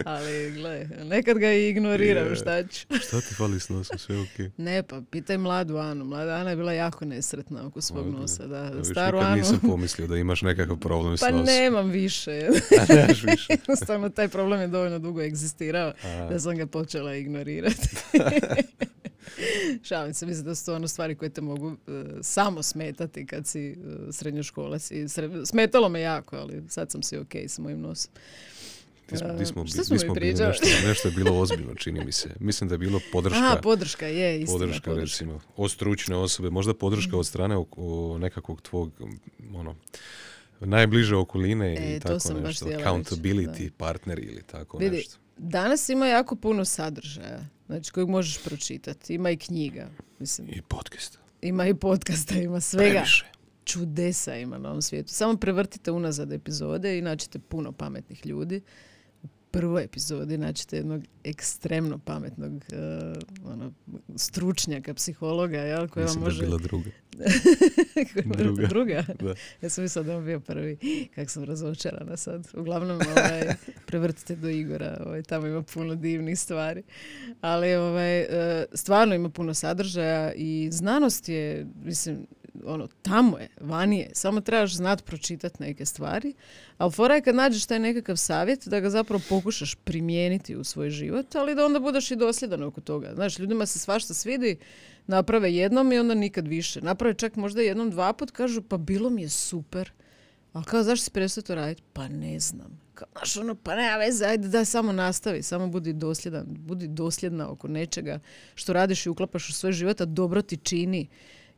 [laughs] Ali, gle, nekad ga i ignoriram, Je. šta ću. [laughs] Šta ti fali s nosom, sve ok? Ne, pa pitaj mladu Anu. Mlada Ana je bila jako nesretna oko svog nosa. Da, Ja staru Anu... nisam [laughs] pomislio da imaš nekakav problem s Pa nosom. nemam više. A nemaš više. Jednostavno, taj problem je dovoljno dugo egzistirao A, da sam ga počela ignorirati. Šalim se, mislim da su to ono stvari koje te mogu e, samo smetati kad si uh, srednjoškolac. I sre- Smetalo me jako, ali sad sam si ok s mojim nosom. Di smo, di smo, Šta bi- smo di smo bili, nešto, [laughs] nešto je bilo ozbiljno, čini mi se. Mislim da je bilo podrška. Aha, podrška, je, istina. podrška, recimo, od stručne osobe, možda podrška od strane ok- o, nekakvog tvog, ono, najbliže okoline E, i to tako sam baš nešto. Accountability, reći, partner ili tako Vidi, nešto. Danas ima jako puno sadržaja, znači kojeg možeš pročitati. Ima i knjiga, mislim. I podcast. Ima i podcasta, ima svega. Previše. čudesa ima na ovom svijetu. Samo prevrtite unazad epizode i naćete puno pametnih ljudi. Prvoj epizodi naćete jednog ekstremno pametnog eh, ono, stručnjaka, psihologa, jel, koji vam može... da [laughs] je bila druga. druga. druga? [laughs] Da. Ja sam mislila da on bio prvi. Kak sam razočarana sad. Uglavnom, ovaj, [laughs] prevrtite do Igora. Ovaj, tamo ima puno divnih stvari. Ali ovaj, e, stvarno ima puno sadržaja i znanost je, mislim, ono, tamo je, vani je. Samo trebaš znat pročitati neke stvari. Ali fora je kad nađeš taj nekakav savjet da ga zapravo pokušaš primijeniti u svoj život, ali da onda budeš i dosljedan oko toga. Znaš, ljudima se svašta svidi, naprave jednom i onda nikad više. Naprave čak možda jednom, dva put, kažu pa bilo mi je super. Ali kao, zašto si prestao to raditi? Pa ne znam. Kao, znaš, ono, pa nema veze, ajde da samo nastavi, samo budi dosljedan, budi dosljedna oko nečega što radiš i uklapaš u svoj život, a dobro ti čini.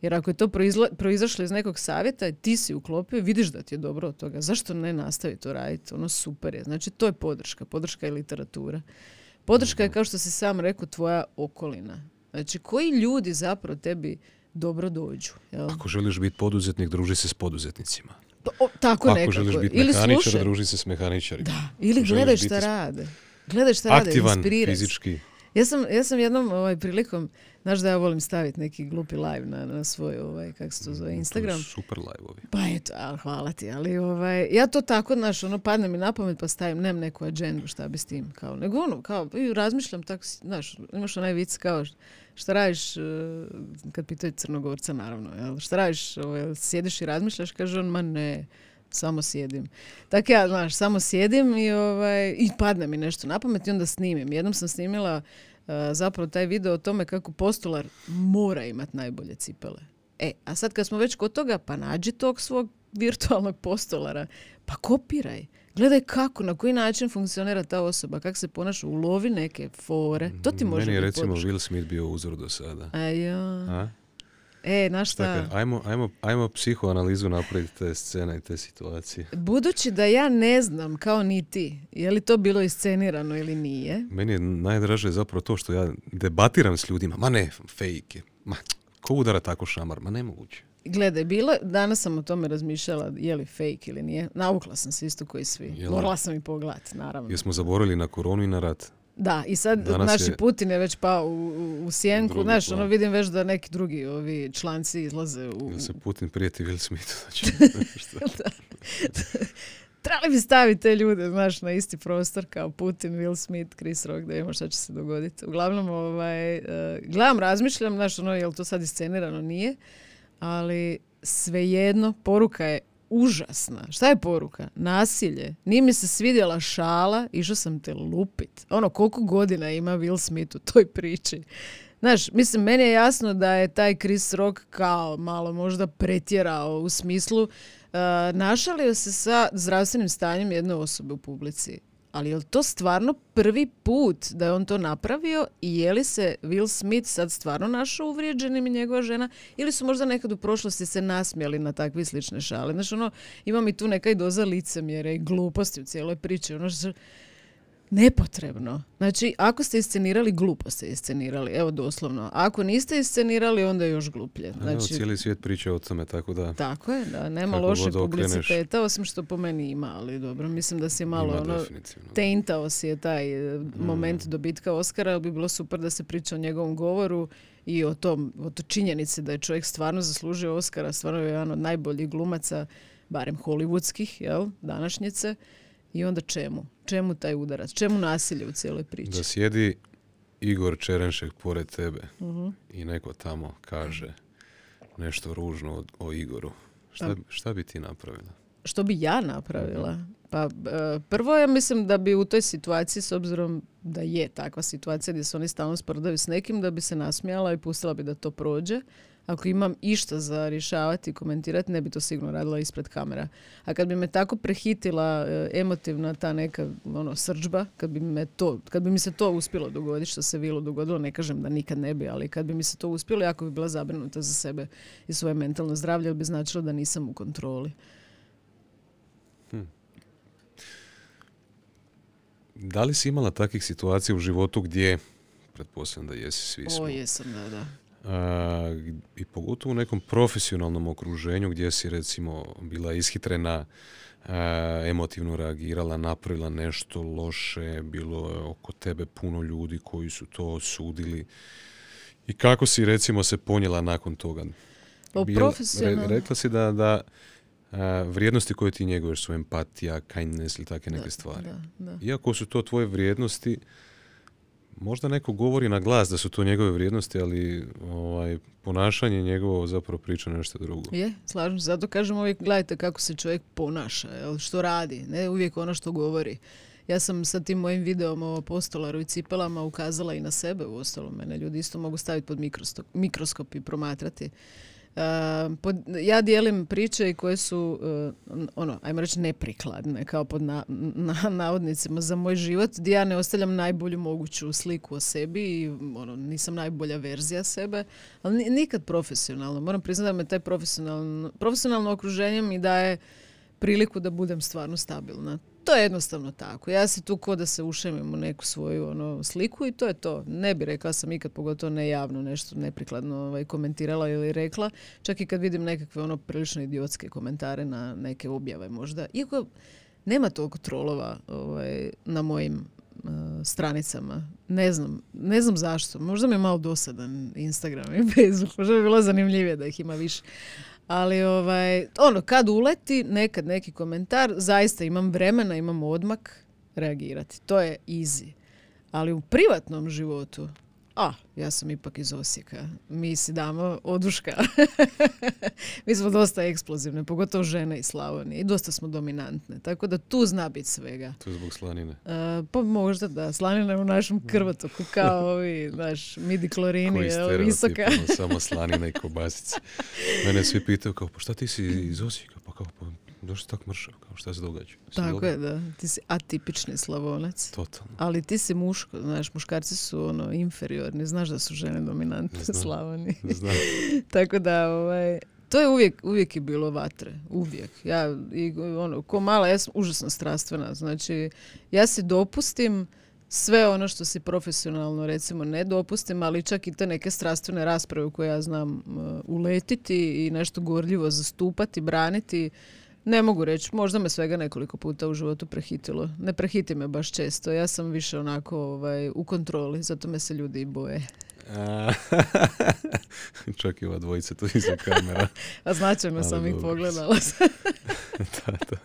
Jer ako je to proizla- proizašlo iz nekog savjeta i ti si uklopio, vidiš da ti je dobro od toga. Zašto ne nastavi to raditi? Ono super je. Znači, to je podrška. Podrška je literatura. Podrška je, kao što si sam rekao, tvoja okolina. Znači, koji ljudi zapravo tebi dobro dođu? Jel? Ako želiš biti poduzetnik, druži se s poduzetnicima. Pa, o, tako Ako nekako. želiš biti mehaničar, slušaj. druži se s mehaničarima. Da, ili gledaj šta biti rade. Gledaj šta rade, Aktivan, se. fizički. Ja sam, ja sam jednom ovaj, prilikom, znaš da ja volim staviti neki glupi live na, na svoj, ovaj, kako se to zove, Instagram. To su super live-ovi. Pa eto, ali hvala ti, ali ovaj, ja to tako, znaš, ono, padne mi na pamet pa stavim, nemam neku agendu šta bi s tim, kao, nego ono, kao, i razmišljam tako, znaš, imaš onaj vic kao, šta radiš, eh, kad pitaju crnogorca, naravno, jel, šta radiš, ovaj, sjediš i razmišljaš, kaže on, ma ne, samo sjedim. Tako ja, znaš, samo sjedim i, ovaj, i padne mi nešto na pamet i onda snimim. Jednom sam snimila zapravo taj video o tome kako postolar mora imati najbolje cipele. E, a sad kad smo već kod toga, pa nađi tog svog virtualnog postolara, pa kopiraj. Gledaj kako, na koji način funkcionira ta osoba, kako se ponaša, ulovi neke fore. To ti može Meni je recimo podrška. Will Smith bio uzor do sada. Ajo. A? E, znaš šta? Dakle, ajmo, ajmo, ajmo psihoanalizu napraviti te scene i te situacije. Budući da ja ne znam, kao ni ti, je li to bilo iscenirano ili nije, Meni je najdraže zapravo to što ja debatiram s ljudima. Ma ne, fake je. Ma, ko udara tako šamar? Ma nemoguće. Gledaj, bilo, danas sam o tome razmišljala je li fake ili nije. Naukla sam se isto koji svi. Morala sam i pogledati, naravno. Jesmo zaboravili na koronu i na rat. Da, i sad Danas naši je- Putin je već pao u, u, sjenku. Drugi Znaš, plan. ono vidim već da neki drugi ovi članci izlaze u... Jel se Putin prijeti Will Smithu? Znači, [laughs] šta? trebali bi staviti te ljude, znaš, na isti prostor kao Putin, Will Smith, Chris Rock, da vidimo šta će se dogoditi. Uglavnom, ovaj, uh, gledam, razmišljam, znaš, ono, je li to sad iscenirano? Nije. Ali svejedno, poruka je užasna. Šta je poruka? Nasilje. Nije mi se svidjela šala, išao sam te lupit. Ono, koliko godina ima Will Smith u toj priči. Znaš, mislim, meni je jasno da je taj Chris Rock kao malo možda pretjerao u smislu uh, našalio se sa zdravstvenim stanjem jedne osobe u publici. Ali je li to stvarno prvi put da je on to napravio i je li se Will Smith sad stvarno našao uvrijeđenim i njegova žena ili su možda nekad u prošlosti se nasmijali na takve slične šale. Znaš, ono, ima mi tu neka i doza licemjere i gluposti u cijeloj priči. Ono što nepotrebno. Znači, ako ste iscenirali, glupo ste iscenirali. Evo, doslovno. Ako niste iscenirali, onda je još gluplje. Znači, Znači, cijeli svijet priča o tome, tako da tako je, da. Nema loše publiciteta, osim što po meni ima, ali dobro. Mislim da si malo ima ono, teintao si je taj e, Mm. moment dobitka Oscara, ali bi bilo super da se priča o njegovom govoru i o tom, o to činjenici da je čovjek stvarno zaslužio Oscara, stvarno je jedan od najboljih glumaca, barem hollywoodskih, jel, današnjice. I onda čemu? Čemu taj udarac? Čemu nasilje u cijeloj priči? Da sjedi Igor Čerenšek pored tebe Mhm. i neko tamo kaže nešto ružno o, o Igoru. Šta, Pa- šta bi ti napravila? Što bi ja napravila? Pa e, prvo ja mislim da bi u toj situaciji, s obzirom da je takva situacija gdje se oni stalno sprdaju s nekim, da bi se nasmijala i pustila bi da to prođe. Ako imam išta za rješavati i komentirati, ne bi to sigurno radila ispred kamera. A kad bi me tako prehitila e, emotivna ta neka ono, srđba, kad bi, me to, kad bi mi se to uspjelo dogoditi, što se Vilu dogodilo, ne kažem da nikad ne bi, ali kad bi mi se to uspjelo, jako bi bila zabrinuta za sebe i svoje mentalno zdravlje, jer bi značilo da nisam u kontroli. Da li si imala takvih situacija u životu gdje, pretpostavljam da jesi svi smo, O, jesam, da, da. I pogotovo u nekom profesionalnom okruženju gdje si recimo bila ishitrena, emotivno reagirala, napravila nešto loše, bilo je oko tebe puno ljudi koji su to osudili. I kako si recimo se ponijela nakon toga? Pa Bil- profesionalno- re- rekla si da, da a, vrijednosti koje ti njeguješ su empatija, kindness ili takve neke Da, stvari. Da, da. Iako su to tvoje vrijednosti, možda neko govori na glas da su to njegove vrijednosti, ali ovaj, ponašanje njegovo zapravo priča nešto drugo. Je, slažem se. Zato kažem uvijek gledajte kako se čovjek ponaša, jel, što radi, ne uvijek ono što govori. Ja sam sa tim mojim videom o postolaru i cipelama ukazala i na sebe u ostalom. Mene ljudi isto mogu staviti pod mikroskop i promatrati. E, pod- ja dijelim priče koje su, e, ono, ajmo reći, neprikladne, kao pod na, na- navodnicima za moj život, gdje ja ne ostavljam najbolju moguću sliku o sebi i ono, nisam najbolja verzija sebe, ali ni- nikad profesionalno. Moram priznati da me taj profesionalno, profesionalno okruženje mi daje priliku da budem stvarno stabilna. To je jednostavno tako. Ja se tu ko da se ušemim u neku svoju ono, sliku i to je to. Ne bi rekla sam ikad, pogotovo ne javno, nešto neprikladno ovaj, komentirala ili rekla. Čak i kad vidim nekakve ono prilično idiotske komentare na neke objave možda. Iako nema toliko trolova ovaj, na mojim uh, stranicama. Ne znam, ne znam zašto. Možda mi je malo dosadan Instagram i [laughs] Facebook. Možda bi bilo zanimljivije da ih ima više. Ali ovaj, ono, kad uleti nekad neki komentar, zaista imam vremena, imam odmak reagirati. To je easy. Ali u privatnom životu, a, ja sam ipak iz Osijeka. Mi si damo oduška. [laughs] Mi smo dosta eksplozivne, pogotovo žene iz Slavonije. I dosta smo dominantne. Tako da tu zna biti svega. To je zbog slanine. E, pa možda da, slanina je u našem krvotoku kao [laughs] ovi, naš, midi klorini, Koji jel, visoka. stereotipno, samo slanina i kobasice. [laughs] Mene svi pitaju kao, pa šta ti si iz Osijeka? Pa kao, pa došli tak mršav, kao šta se događa? Tako je, da. Ti si atipični slavonac. Totalno. Ali ti si muško, znaš, muškarci su ono inferiorni, znaš da su žene dominantne Znam. Slavoniji. Znam. [laughs] Tako da, ovaj, to je uvijek, uvijek je bilo vatre, uvijek. Ja, i, ono, ko mala, ja sam užasno strastvena, znači, ja si dopustim sve ono što si profesionalno recimo ne dopustim, ali čak i te neke strastvene rasprave u koje ja znam uh, uletiti i nešto gorljivo zastupati, braniti, ne mogu reći, možda me svega nekoliko puta u životu prehitilo. Ne prehiti me baš često, ja sam više onako ovaj, u kontroli, zato me se ljudi boje. [laughs] Čak i ova dvojica tu iza kamera. [laughs] A značajno sam ih pogledala. [laughs] da, da, da.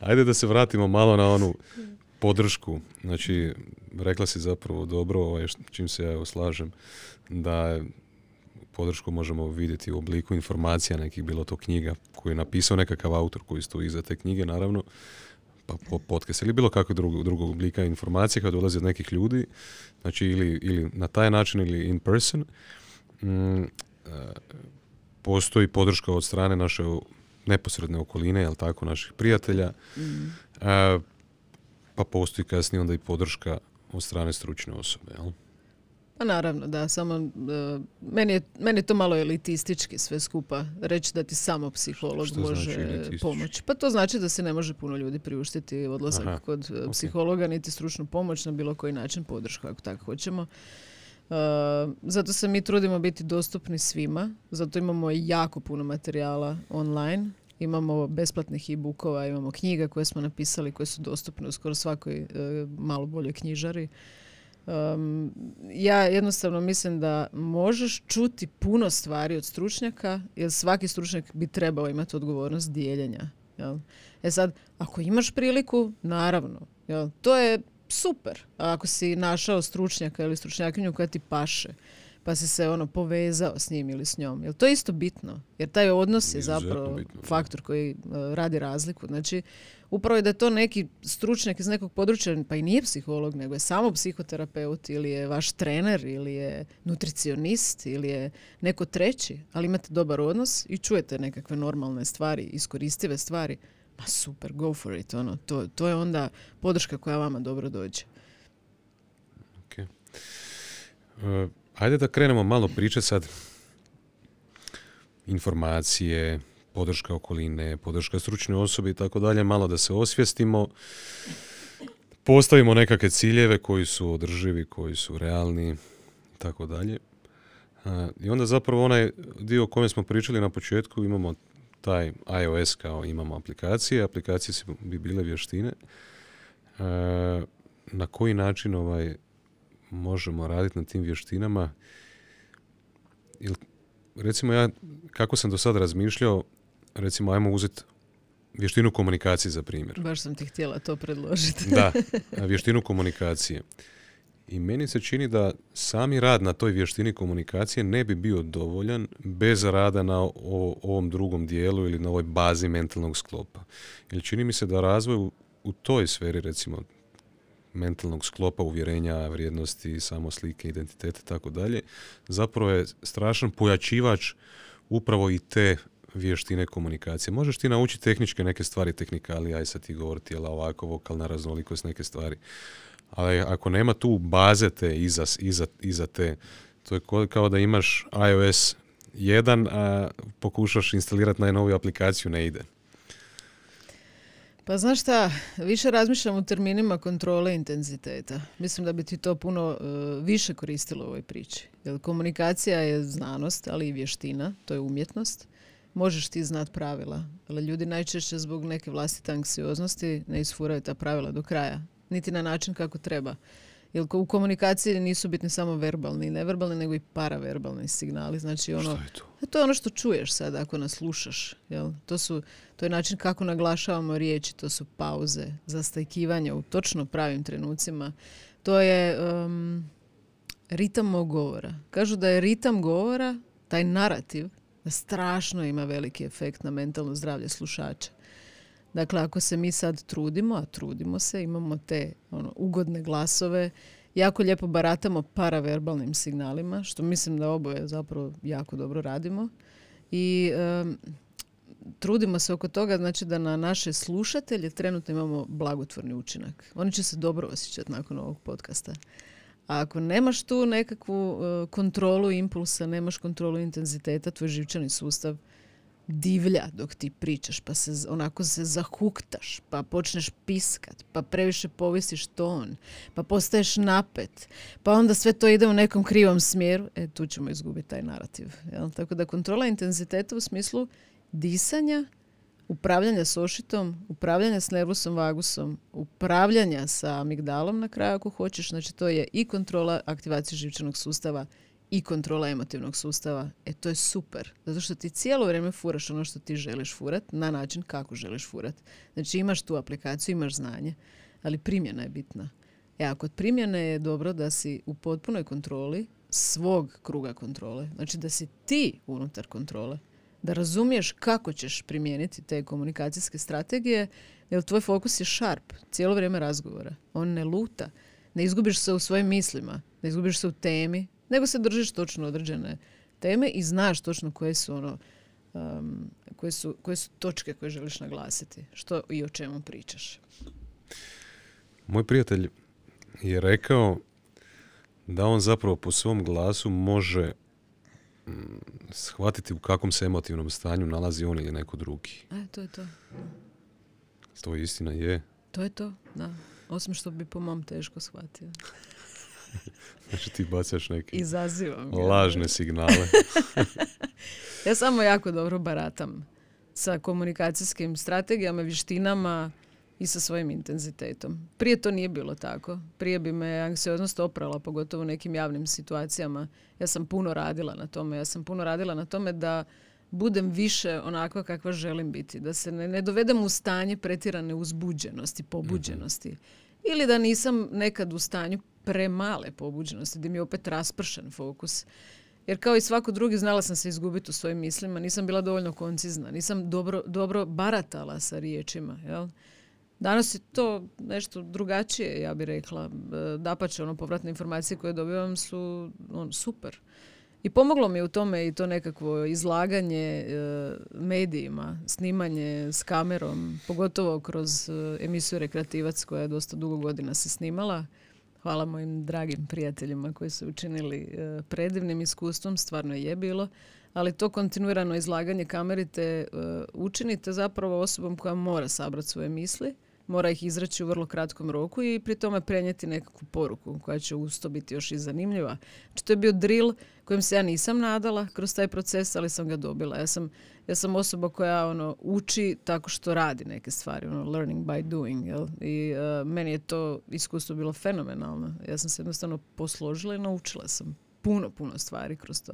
Ajde da se vratimo malo na onu podršku. Znači, rekla si zapravo dobro, ovaj, čim se ja slažem, da podršku možemo vidjeti u obliku informacija nekih, bilo to knjiga koju je napisao nekakav autor koji stoji iza te knjige, naravno, pa po podcast ili bilo kakvog drugog, drugog oblika informacije kada dolazi od nekih ljudi, znači ili, ili na taj način ili in person, mm, e, postoji podrška od strane naše neposredne okoline, jel tako, naših prijatelja, mm. pa postoji kasnije onda i podrška od strane stručne osobe, jel? Pa naravno, da, samo uh, meni, je, meni je to malo elitistički sve skupa reći da ti samo psiholog Što može znači pomoći. Pa to znači da se ne može puno ljudi priuštiti odlazak kod e, psihologa, niti stručnu pomoć na bilo koji način podršku, ako tako hoćemo. Uh, zato se mi trudimo biti dostupni svima, zato imamo jako puno materijala online, imamo besplatnih e-bookova, imamo knjiga koje smo napisali koje su dostupne u skoro svakoj malo bolje knjižari. Um, ja jednostavno mislim da možeš čuti puno stvari od stručnjaka, jer svaki stručnjak bi trebao imati odgovornost dijeljenja. Jel? E sad, ako imaš priliku, naravno, jel? to je super. Ako si našao stručnjaka ili stručnjakinju koja ti paše, pa si se ono povezao s njim ili s njom. Jel to je isto bitno? Jer taj odnos je zapravo faktor koji uh, radi razliku. Znači, upravo je da je to neki stručnjak iz nekog područja, pa i nije psiholog, nego je samo psihoterapeut ili je vaš trener ili je nutricionist ili je neko treći, ali imate dobar odnos i čujete nekakve normalne stvari, iskoristive stvari, ma super, go for it. Ono, to, to je onda podrška koja vama dobro dođe. Okay. Uh, ajde da krenemo malo priče sad informacije, podrška okoline, podrška stručne osobe i tako dalje, malo da se osvijestimo, postavimo nekakve ciljeve koji su održivi, koji su realni i tako dalje. I onda zapravo onaj dio o kojem smo pričali na početku, imamo taj iOS kao imamo aplikacije, aplikacije bi bile vještine. Na koji način ovaj možemo raditi na tim vještinama? recimo ja, kako sam do sada razmišljao, recimo ajmo uzeti vještinu komunikacije za primjer. Baš sam ti htjela to predložiti. da, [laughs] vještinu komunikacije. I meni se čini da sami rad na toj vještini komunikacije ne bi bio dovoljan bez rada na ovom drugom dijelu ili na ovoj bazi mentalnog sklopa. Jer čini mi se da razvoj u, u toj sferi, recimo mentalnog sklopa, uvjerenja, vrijednosti, samoslike, identitete i tako dalje, zapravo je strašan pojačivač upravo i te vještine komunikacije. Možeš ti naučiti tehničke neke stvari, tehnikali, aj sad ti govoriti, jel ovako, vokalna raznolikost, neke stvari. Ali ako nema tu baze te iza, iza, iza te, to je kao da imaš iOS 1, a pokušaš instalirati najnoviju aplikaciju, ne ide. Pa znaš šta, više razmišljam u terminima kontrole intenziteta. Mislim da bi ti to puno e, više koristilo u ovoj priči. Jer komunikacija je znanost, ali i vještina, to je umjetnost možeš ti znat pravila. Ali ljudi najčešće zbog neke vlastite anksioznosti ne isfuraju ta pravila do kraja. Niti na način kako treba. Jer u komunikaciji nisu bitni samo verbalni i neverbalni, nego i paraverbalni signali. Znači ono, je to? to je ono što čuješ sad ako nas slušaš. Jel? To, su, to je način kako naglašavamo riječi, to su pauze, zastajkivanje u točno pravim trenucima. To je um, ritam mog govora. Kažu da je ritam govora, taj narativ, strašno ima veliki efekt na mentalno zdravlje slušača. Dakle, ako se mi sad trudimo, a trudimo se, imamo te ono, ugodne glasove, jako lijepo baratamo paraverbalnim signalima, što mislim da oboje zapravo jako dobro radimo. I trudimo se oko toga, znači da na naše slušatelje trenutno imamo blagotvorni učinak. Oni će se dobro osjećati nakon ovog podcasta. A ako nemaš tu nekakvu e, kontrolu impulsa, nemaš kontrolu intenziteta, tvoj živčani sustav divlja dok ti pričaš, pa se onako se zahuktaš, pa počneš piskat, pa previše povisiš ton, pa postaješ napet, pa onda sve to ide u nekom krivom smjeru, e tu ćemo izgubiti taj narativ. Jel? Tako da kontrola intenziteta u smislu disanja, upravljanja s ošitom, upravljanja s nervusom vagusom, upravljanja sa amigdalom na kraju ako hoćeš. Znači to je i kontrola aktivacije živčanog sustava i kontrola emotivnog sustava, e to je super. Zato što ti cijelo vrijeme furaš ono što ti želiš furat na način kako želiš furat. Znači imaš tu aplikaciju, imaš znanje, ali primjena je bitna. E a kod primjene je dobro da si u potpunoj kontroli svog kruga kontrole. Znači da si ti unutar kontrole. Da razumiješ kako ćeš primijeniti te komunikacijske strategije, jer tvoj fokus je sharp, cijelo vrijeme razgovora. On ne luta. Ne izgubiš se u svojim mislima, ne izgubiš se u temi, nego se držiš točno određene teme i znaš točno koje su ono um, koje, su, koje su točke koje želiš naglasiti, što i o čemu pričaš. Moj prijatelj je rekao da on zapravo po svom glasu može mm, shvatiti u kakvom se emotivnom stanju nalazi on ili neko drugi. E, to je to. To istina je. To je to, da. Osim što bi po mom teško shvatio. [laughs] znači ti bacaš neke Izazivam. lažne signale. [laughs] ja samo jako dobro baratam sa komunikacijskim strategijama, vještinama i sa svojim intenzitetom. Prije to nije bilo tako. Prije bi me anksioznost oprala, pogotovo u nekim javnim situacijama. Ja sam puno radila na tome. Ja sam puno radila na tome da budem više onakva kakva želim biti. Da se ne, ne dovedem u stanje pretirane uzbuđenosti, pobuđenosti. Ili da nisam nekad u stanju premale pobuđenosti, gdje mi je opet raspršen fokus. Jer kao i svako drugi znala sam se izgubiti u svojim mislima, nisam bila dovoljno koncizna, nisam dobro, dobro baratala sa riječima. Jel? Danas je to nešto drugačije, ja bih rekla. E, Dapače, ono, povratne informacije koje dobivam su on, super. I pomoglo mi u tome i to nekakvo izlaganje e, medijima, snimanje s kamerom, pogotovo kroz e, emisiju Rekreativac koja je dosta dugo godina se snimala. Hvala mojim dragim prijateljima koji su učinili e, predivnim iskustvom, stvarno je bilo, ali to kontinuirano izlaganje kamerite e, učinite zapravo osobom koja mora sabrati svoje misli, mora ih izreći u vrlo kratkom roku i pri tome prenijeti nekakvu poruku koja će uz to biti još i zanimljiva. Znači to je bio drill kojem se ja nisam nadala kroz taj proces, ali sam ga dobila. Ja sam, ja sam osoba koja ono, uči tako što radi neke stvari, ono, learning by doing. Jel? I e, meni je to iskustvo bilo fenomenalno. Ja sam se jednostavno posložila i naučila sam puno, puno stvari kroz to.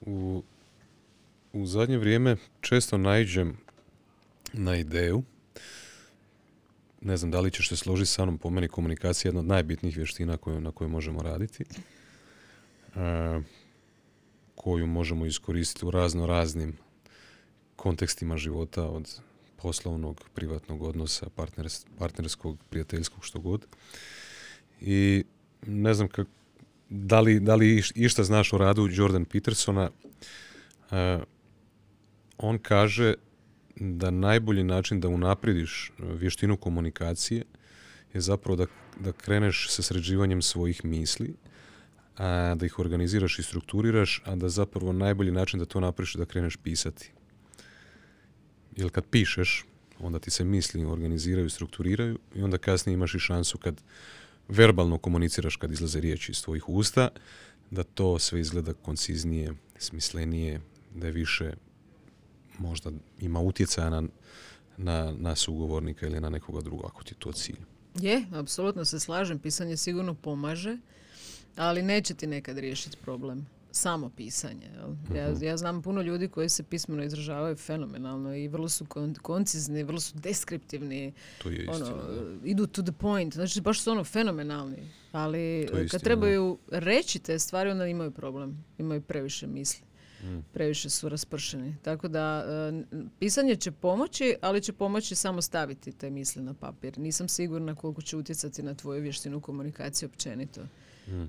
U, u zadnje vrijeme često naiđem na ideju. Ne znam da li ćeš se složiti sa mnom, po meni komunikacija je jedna od najbitnijih vještina koju, na kojoj možemo raditi. E, koju možemo iskoristiti u razno raznim kontekstima života od poslovnog, privatnog odnosa, partnerskog, prijateljskog, što god. I ne znam kak, da, li, da li išta znaš o radu Jordan Petersona. E, on kaže da najbolji način da unapridiš e, vještinu komunikacije je zapravo da, da kreneš sa sređivanjem svojih misli, a da ih organiziraš i strukturiraš, a da zapravo najbolji način da to napraviš da kreneš pisati. Jer kad pišeš, onda ti se misli organiziraju, strukturiraju i onda kasnije imaš i šansu kad verbalno komuniciraš, kad izlaze riječi iz tvojih usta, da to sve izgleda konciznije, smislenije, da je više možda ima utjecaja na, na, na sugovornika ili na nekoga drugog, ako ti je to cilj. Je, apsolutno se slažem. Pisanje sigurno pomaže, ali neće ti nekad riješiti problem. Samo pisanje. Ja, mhm. ja znam puno ljudi koji se pismeno izražavaju fenomenalno i vrlo su koncizni, vrlo su deskriptivni. To je ono, Idu to the point. Znači, baš su ono fenomenalni. Ali kad trebaju reći te stvari, onda imaju problem. Imaju previše misli. Previše su raspršeni. Tako da e, pisanje će pomoći, ali će pomoći samo staviti te misli na papir. Nisam sigurna koliko će utjecati na tvoju vještinu komunikacije općenito.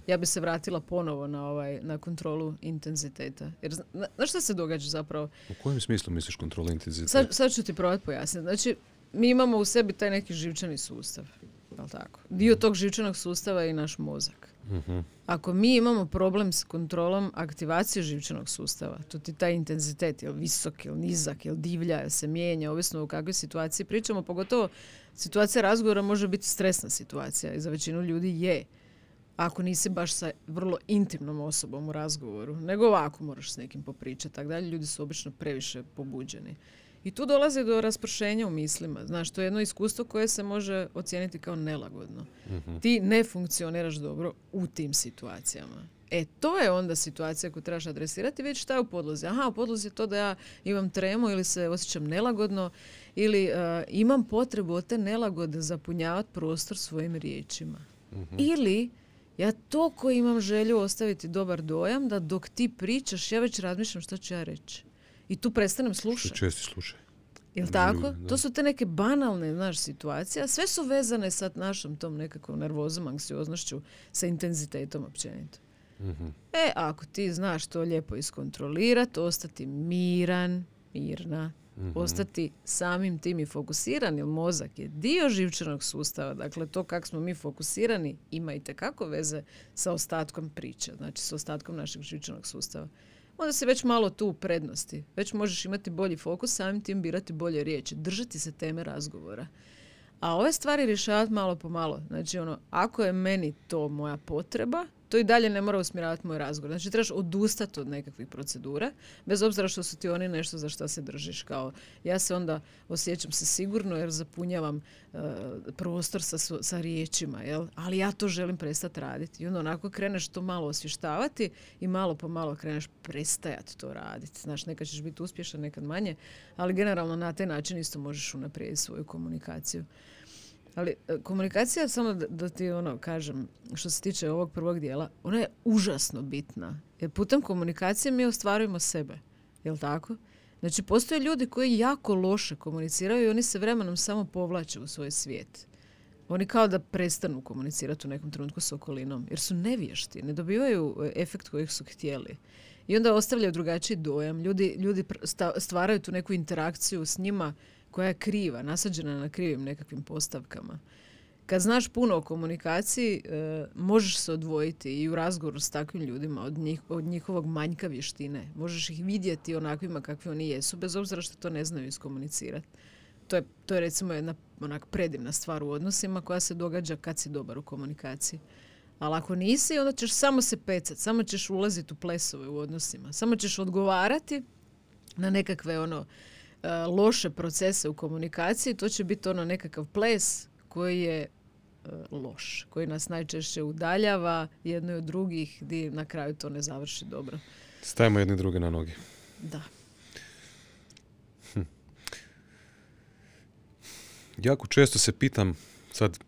Ja bi se vratila ponovo na ovaj na kontrolu intenziteta. Jer znaš što se događa zapravo? U kojem smislu misliš kontrolu intenziteta? Sad, sad ću ti probati pojasniti. Znači, mi imamo u sebi taj neki živčani sustav. tako? Dio tog živčanog sustava je i naš mozak. Ako mi imamo problem s kontrolom aktivacije živčanog sustava, to ti taj intenzitet, je visok, je nizak, je divlja, je se mijenja, ovisno u kakvoj situaciji pričamo, pogotovo situacija razgovora može biti stresna situacija i za većinu ljudi je. Ako nisi baš sa vrlo intimnom osobom u razgovoru, nego ovako moraš s nekim popričati, tako dalje, ljudi su obično previše pobuđeni. I tu dolazi do raspršenja u mislima. Znaš, to je jedno iskustvo koje se može ocijeniti kao nelagodno. Mhm. Ti ne funkcioniraš dobro u tim situacijama. E, to je onda situacija koju trebaš adresirati vidjeti šta je u podlozi. Aha, u podlozi je to da ja imam tremu ili se osjećam nelagodno ili e, imam potrebu od te nelagode zapunjavati prostor svojim riječima. Ili ja toliko imam želju ostaviti dobar dojam da dok ti pričaš ja već razmišljam što ću ja reći. I tu prestanem Što slušati. česti slušaj. Jel tako? da. To su te neke banalne, znaš, situacije, a sve su vezane sa našom tom nekakvom nervozom, anksioznošću, sa intenzitetom općenito. Mhm. E, ako ti znaš to lijepo iskontrolirati, ostati miran, mirna, Mhm. ostati samim tim i fokusiran, jer mozak je dio živčanog sustava, dakle to kako smo mi fokusirani ima i tekako veze sa ostatkom priče, znači sa ostatkom našeg živčanog sustava. Onda si već malo tu u prednosti, već možeš imati bolji fokus, samim tim birati bolje riječi, držati se teme razgovora. A ove stvari rješavati malo po malo. Znači, ono, ako je meni to moja potreba, to i dalje ne mora usmjeravati moj razgovor. Znači, trebaš odustati od nekakvih procedura, bez obzira što su ti oni nešto za što se držiš. Kao, ja se onda osjećam se sigurno jer zapunjavam e, prostor sa, sa riječima, jel? ali ja to želim prestati raditi. I onda onako kreneš to malo osvještavati i malo po malo kreneš prestajati to raditi. Znaš, nekad ćeš biti uspješan, nekad manje, ali generalno na taj način isto možeš unaprijediti svoju komunikaciju. Ali e, komunikacija, samo da, ti ono kažem, što se tiče ovog prvog dijela, ona je užasno bitna. Jer putem komunikacije mi ostvarujemo sebe. Jel tako? Znači, postoje ljudi koji jako loše komuniciraju i oni se vremenom samo povlače u svoj svijet. Oni kao da prestanu komunicirati u nekom trenutku s okolinom, jer su nevješti, ne dobivaju e, efekt kojih su htjeli. I onda ostavljaju drugačiji dojam. Ljudi, ljudi stvaraju tu neku interakciju s njima koja je kriva, nasađena na krivim nekakvim postavkama. Kad znaš puno o komunikaciji, e, možeš se odvojiti i u razgovoru s takvim ljudima od, njih, od njihovog manjka vještine. Možeš ih vidjeti onakvima kakvi oni jesu, bez obzira što to ne znaju iskomunicirati. To je, to je recimo jedna onak predivna stvar u odnosima koja se događa kad si dobar u komunikaciji. Ali ako nisi, onda ćeš samo se pecat, samo ćeš ulaziti u plesove u odnosima. Samo ćeš odgovarati na nekakve ono loše procese u komunikaciji, to će biti ono nekakav ples koji je e, loš, koji nas najčešće udaljava jedno od drugih, gdje na kraju to ne završi dobro. Stavimo jedni druge na noge. Da. Jako često se pitam, sad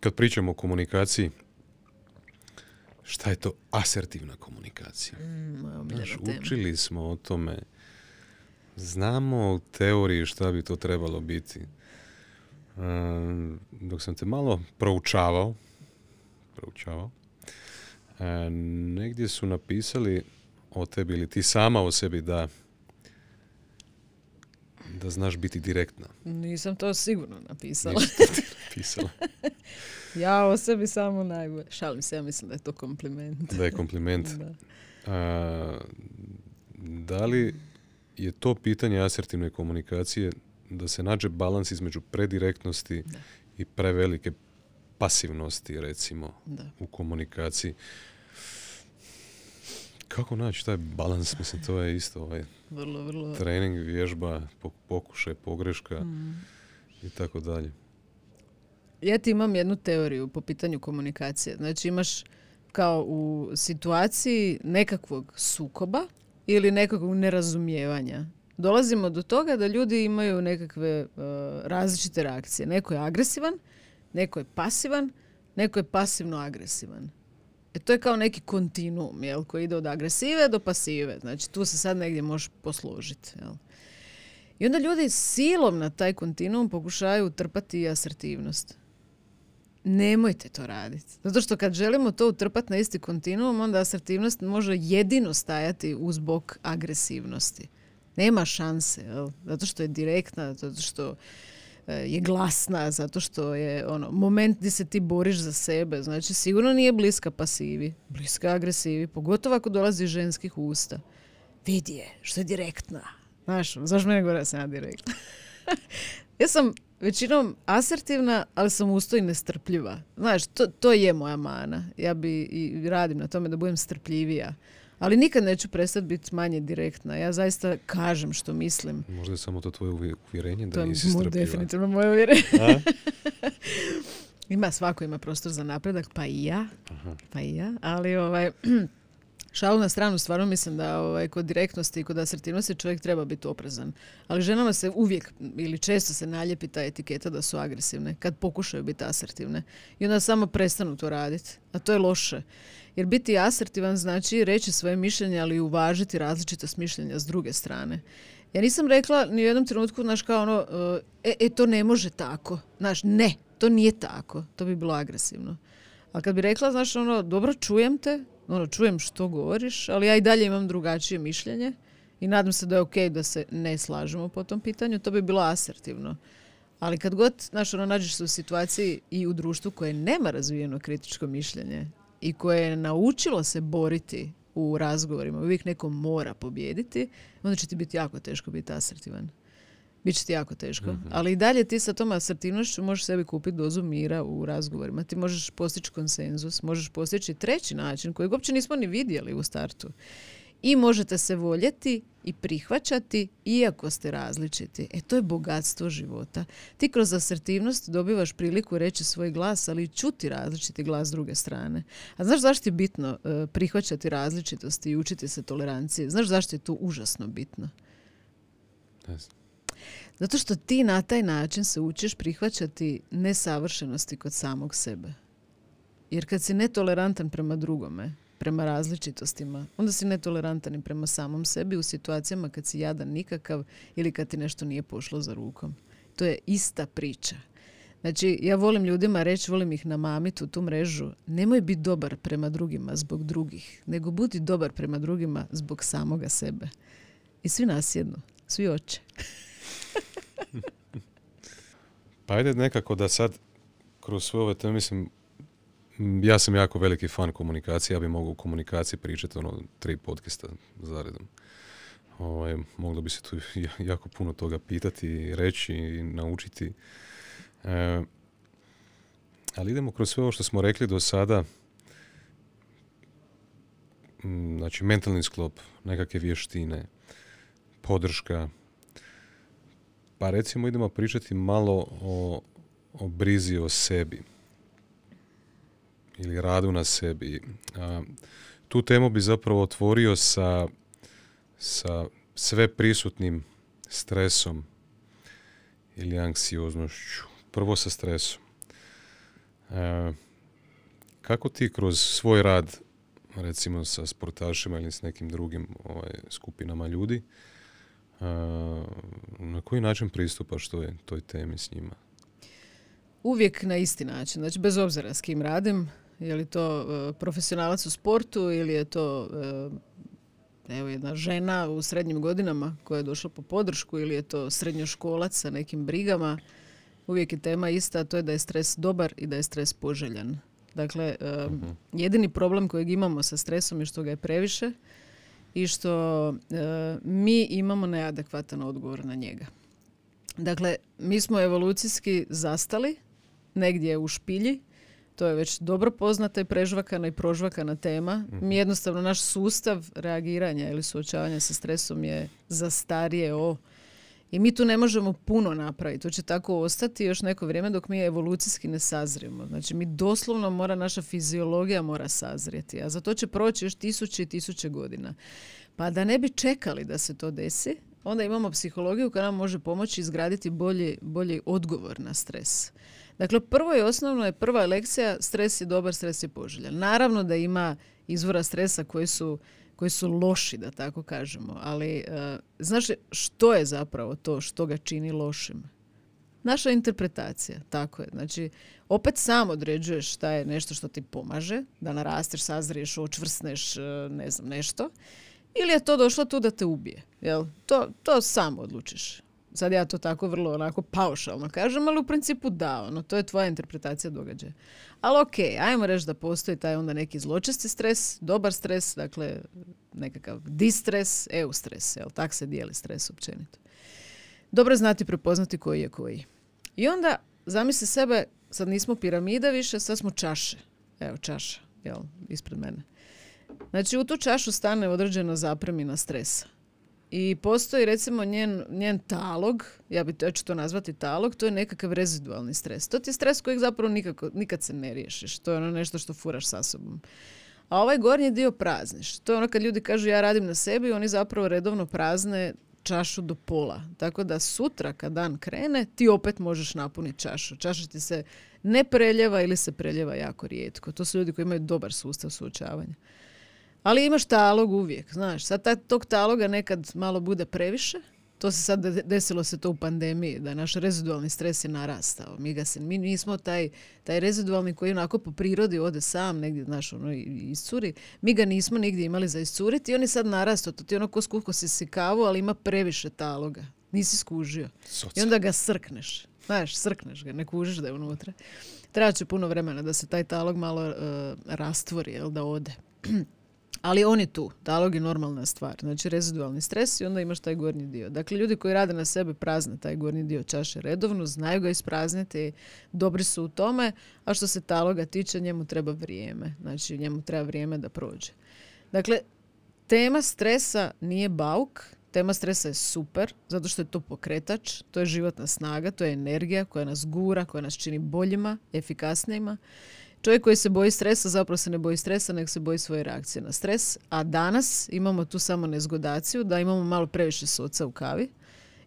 kad pričamo o komunikaciji, šta je to asertivna komunikacija? Mm, Znaš, učili smo o tome. Znamo u teoriji šta bi to trebalo biti. Ehm, dok sam te malo proučavao, proučavao, e, negdje su napisali o tebi ili ti sama o sebi da da znaš biti direktna. Nisam to sigurno napisala. To napisala. [laughs] ja o sebi samo najbolje. Šalim se, ja mislim da je to kompliment. Da je kompliment. [laughs] Da. A, da li je to pitanje asertivne komunikacije da se nađe balans između predirektnosti Da. i prevelike pasivnosti, recimo, Da. u komunikaciji? Kako naći taj balans? Mislim, to je isto ovaj Vrlo, vrlo. trening, vježba, po- pokušaj, pogreška Mm. i tako dalje. Ja ti imam jednu teoriju po pitanju komunikacije. Znači imaš kao u situaciji nekakvog sukoba ili nekakvog nerazumijevanja. Dolazimo do toga da ljudi imaju nekakve e, različite reakcije. Neko je agresivan, neko je pasivan, neko je pasivno agresivan. E to je kao neki kontinuum, jel, koji ide od agresive do pasive. Znači tu se sad negdje možeš posložiti, jel. I onda ljudi silom na taj kontinuum pokušaju trpati i asertivnost. Nemojte to raditi. Zato što kad želimo to utrpati na isti kontinuum, onda asertivnost može jedino stajati uz bok agresivnosti. Nema šanse, jel? zato što je direktna, zato što e, je glasna, zato što je ono moment gdje se ti boriš za sebe. Znači sigurno nije bliska pasivi, bliska agresivi, pogotovo ako dolazi iz ženskih usta. Vidi je, što je direktna. Znaš, zašto mene govore da sam ja direktna? [laughs] ja sam većinom asertivna, ali sam usto i nestrpljiva. Znaš, to, to je moja mana. Ja bi i radim na tome da budem strpljivija. Ali nikad neću prestati biti manje direktna. Ja zaista kažem što mislim. Možda je samo to tvoje uvjerenje da to nisi je definitivno moje uvjerenje. [laughs] ima svako ima prostor za napredak, pa i ja. Pa i ja. Ali ovaj, [clears throat] šalu na stranu, stvarno mislim da ovaj, kod direktnosti i kod asertivnosti čovjek treba biti oprezan. Ali ženama se uvijek ili često se naljepi ta etiketa da su agresivne kad pokušaju biti asertivne. I onda samo prestanu to raditi. A to je loše. Jer biti asertivan znači reći svoje mišljenje, ali i uvažiti različitost mišljenja s druge strane. Ja nisam rekla ni u jednom trenutku, znaš, kao ono, e, e, to ne može tako. Znaš, ne, to nije tako. To bi bilo agresivno. A kad bi rekla, znaš, ono, dobro, čujem te, ono, čujem što govoriš, ali ja i dalje imam drugačije mišljenje i nadam se da je ok da se ne slažemo po tom pitanju, to bi bilo asertivno. Ali kad god, znaš, ono, nađeš se u situaciji i u društvu koje nema razvijeno kritičko mišljenje i koje je naučilo se boriti u razgovorima, uvijek neko mora pobijediti, onda će ti biti jako teško biti asertivan. Biće ti jako teško. Mhm. Ali i dalje ti sa tom asertivnošću možeš sebi kupiti dozu mira u razgovorima. Ti možeš postići konsenzus, možeš postići treći način kojeg uopće nismo ni vidjeli u startu. I možete se voljeti i prihvaćati iako ste različiti. E to je bogatstvo života. Ti kroz asertivnost dobivaš priliku reći svoj glas, ali i čuti različiti glas druge strane. A znaš zašto je bitno e, prihvaćati različitosti i učiti se tolerancije? Znaš zašto je to užasno bitno? Zato što ti na taj način se učiš prihvaćati nesavršenosti kod samog sebe. Jer kad si netolerantan prema drugome, prema različitostima, onda si netolerantan i prema samom sebi u situacijama kad si jadan nikakav ili kad ti nešto nije pošlo za rukom. To je ista priča. Znači, ja volim ljudima reći, volim ih namamiti u tu mrežu, nemoj biti dobar prema drugima zbog drugih, nego budi dobar prema drugima zbog samoga sebe. I svi nasjedno, svi oče. [laughs] pa ajde nekako da sad kroz sve ove teme, mislim, ja sam jako veliki fan komunikacije, ja bi mogao u komunikaciji pričati ono tri podcasta zaredom. Ovaj, moglo bi se tu [laughs] jako puno toga pitati, reći i naučiti. E, ali idemo kroz sve ovo što smo rekli do sada. Znači, mentalni sklop, nekakve vještine, podrška, pa recimo idemo pričati malo o, o brizi o sebi ili radu na sebi. A, tu temu bi zapravo otvorio sa, sa sve prisutnim stresom ili anksioznošću. Prvo sa stresom. kako ti kroz svoj rad, recimo sa sportašima ili s nekim drugim ovaj, skupinama ljudi, na koji način pristupaš toj, toj temi s njima? Uvijek na isti način. Znači, bez obzira s kim radim, je li to e, profesionalac u sportu ili je to e, evo jedna žena u srednjim godinama koja je došla po podršku ili je to srednjoškolac sa nekim brigama. Uvijek je tema ista, a to je da je stres dobar i da je stres poželjan. Dakle, e, mhm. jedini problem kojeg imamo sa stresom je što ga je previše i što e, mi imamo neadekvatan odgovor na njega. Dakle, mi smo evolucijski zastali negdje u špilji, to je već dobro poznata i prežvakana i prožvakana tema. Mhm. Mi jednostavno, naš sustav reagiranja ili suočavanja sa stresom je o i mi tu ne možemo puno napraviti. To će tako ostati još neko vrijeme dok mi evolucijski ne sazrijemo. Znači mi doslovno mora, naša fiziologija mora sazrijeti. A za to će proći još tisuće i tisuće godina. Pa da ne bi čekali da se to desi, onda imamo psihologiju koja nam može pomoći izgraditi bolji, bolji odgovor na stres. Dakle, prvo i osnovno je prva lekcija, stres je dobar, stres je poželjan. Naravno da ima izvora stresa koji su koji su loši, da tako kažemo. Ali, uh, znaš što je zapravo to što ga čini lošim? Naša interpretacija, tako je. Znači, opet sam određuješ šta je nešto što ti pomaže, da narasteš, sazriješ, očvrsneš, e, ne znam, nešto. Ili je to došlo tu da te ubije. Jel? To, to sam odlučiš. Sad ja to tako vrlo onako paušalno kažem, ali u principu da, ono, to je tvoja interpretacija događaja. Ali ok, ajmo reći da postoji taj onda neki zločesti stres, dobar stres, dakle nekakav distres, eustres, jel? Tak se dijeli stres općenito. Dobro znati prepoznati koji je koji. I onda zamisli sebe, sad nismo piramida više, sad smo čaše. Evo čaša, jel, ispred mene. Znači u tu čašu stane određena zapremina stresa. I postoji recimo njen, njen talog, ja, bi, ja ću to nazvati talog, to je nekakav rezidualni stres. To ti je stres kojeg zapravo nikako, nikad se ne riješiš. To je ono nešto što furaš sa sobom. A ovaj gornji dio prazniš. To je ono kad ljudi kažu ja radim na sebi, oni zapravo redovno prazne čašu do pola. Tako da sutra kad dan krene, ti opet možeš napuniti čašu. Čaša ti se ne preljeva ili se preljeva jako rijetko. To su ljudi koji imaju dobar sustav suočavanja. Ali imaš talog uvijek, znaš. Sad taj, tog taloga nekad malo bude previše. To se sad desilo se to u pandemiji, da naš rezidualni stres je narastao. Mi ga se, mi nismo taj, taj rezidualni koji onako po prirodi ode sam negdje, znaš, ono, iscuri. Mi ga nismo nigdje imali za iscuriti i on je sad narastao. To ti ono ko skuko si si kavu, ali ima previše taloga. Nisi skužio. I onda ga srkneš. Znaš, srkneš ga, ne kužiš da je unutra. Treba će puno vremena da se taj talog malo uh, rastvori, jel, da ode. Ali on je tu. Talog je normalna stvar. Znači rezidualni stres i onda imaš taj gornji dio. Dakle, ljudi koji rade na sebe prazne taj gornji dio čaše redovno, znaju ga isprazniti, dobri su u tome, a što se taloga tiče, njemu treba vrijeme. Znači, njemu treba vrijeme da prođe. Dakle, tema stresa nije bauk, tema stresa je super, zato što je to pokretač, to je životna snaga, to je energija koja nas gura, koja nas čini boljima, efikasnijima. Čovjek koji se boji stresa zapravo se ne boji stresa, nego se boji svoje reakcije na stres. A danas imamo tu samo nezgodaciju da imamo malo previše soca u kavi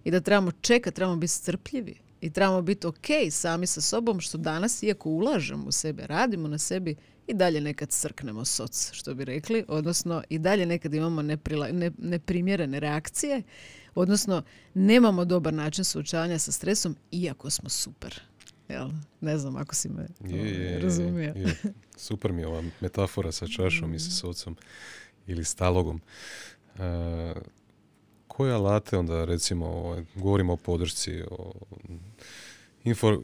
i da trebamo čekati, trebamo biti strpljivi i trebamo biti ok sami sa sobom što danas, iako ulažemo u sebe, radimo na sebi, i dalje nekad crknemo soc, što bi rekli, odnosno i dalje nekad imamo neprimjerene reakcije, odnosno nemamo dobar način suočavanja sa stresom, iako smo super. Jel? Ne znam ako si me je, razumio. Super mi je ova metafora sa čašom i sa socim ili stalogom. E, koje alate onda recimo ovaj, govorimo o podršci, o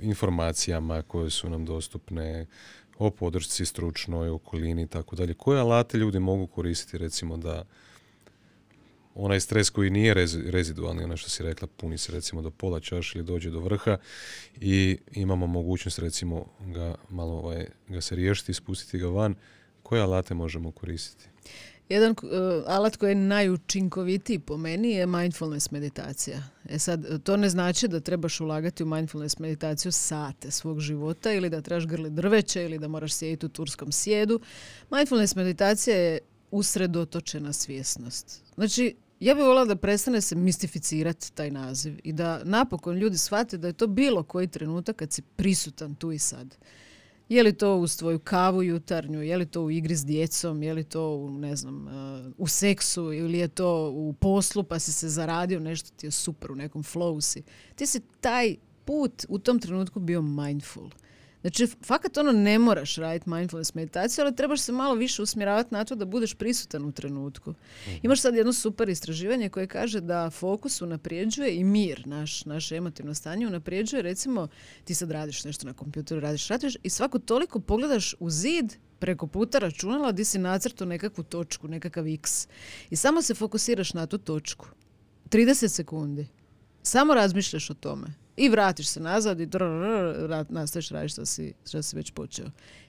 informacijama koje su nam dostupne, o podršci stručnoj, okolini i tako dalje. Koje alate ljudi mogu koristiti recimo da onaj stres koji nije rezidualni, ono što si rekla, puni se recimo do pola čaša ili dođe do vrha i imamo mogućnost recimo ga malo ovaj, ga se riješiti spustiti ga van. Koje alate možemo koristiti? Jedan uh, alat koji je najučinkovitiji po meni je mindfulness meditacija. E sad, to ne znači da trebaš ulagati u mindfulness meditaciju sate svog života ili da trebaš grli drveće ili da moraš sjediti u turskom sjedu. Mindfulness meditacija je usredotočena svjesnost. Znači, ja bih volila da prestane se mistificirati taj naziv i da napokon ljudi shvate da je to bilo koji trenutak kad si prisutan tu i sad. Je li to uz tvoju kavu jutarnju, je li to u igri s djecom, je li to u, ne znam, uh, u seksu ili je to u poslu pa si se zaradio, nešto ti je super, u nekom flow si. Ti si taj put u tom trenutku bio mindful. Znači, fakat ono ne moraš raditi mindfulness meditaciju, ali trebaš se malo više usmjeravati na to da budeš prisutan u trenutku. Mhm. Imaš sad jedno super istraživanje koje kaže da fokus unaprijeđuje i mir, naš, naše emotivno stanje unaprijeđuje. Recimo, ti sad radiš nešto na kompjuteru, radiš, radiš i svako toliko pogledaš u zid preko puta računala di si nacrtu nekakvu točku, nekakav x. I samo se fokusiraš na tu točku. 30 sekundi. Samo razmišljaš o tome i vratiš se nazad i nastaviš raditi što si, što si već počeo.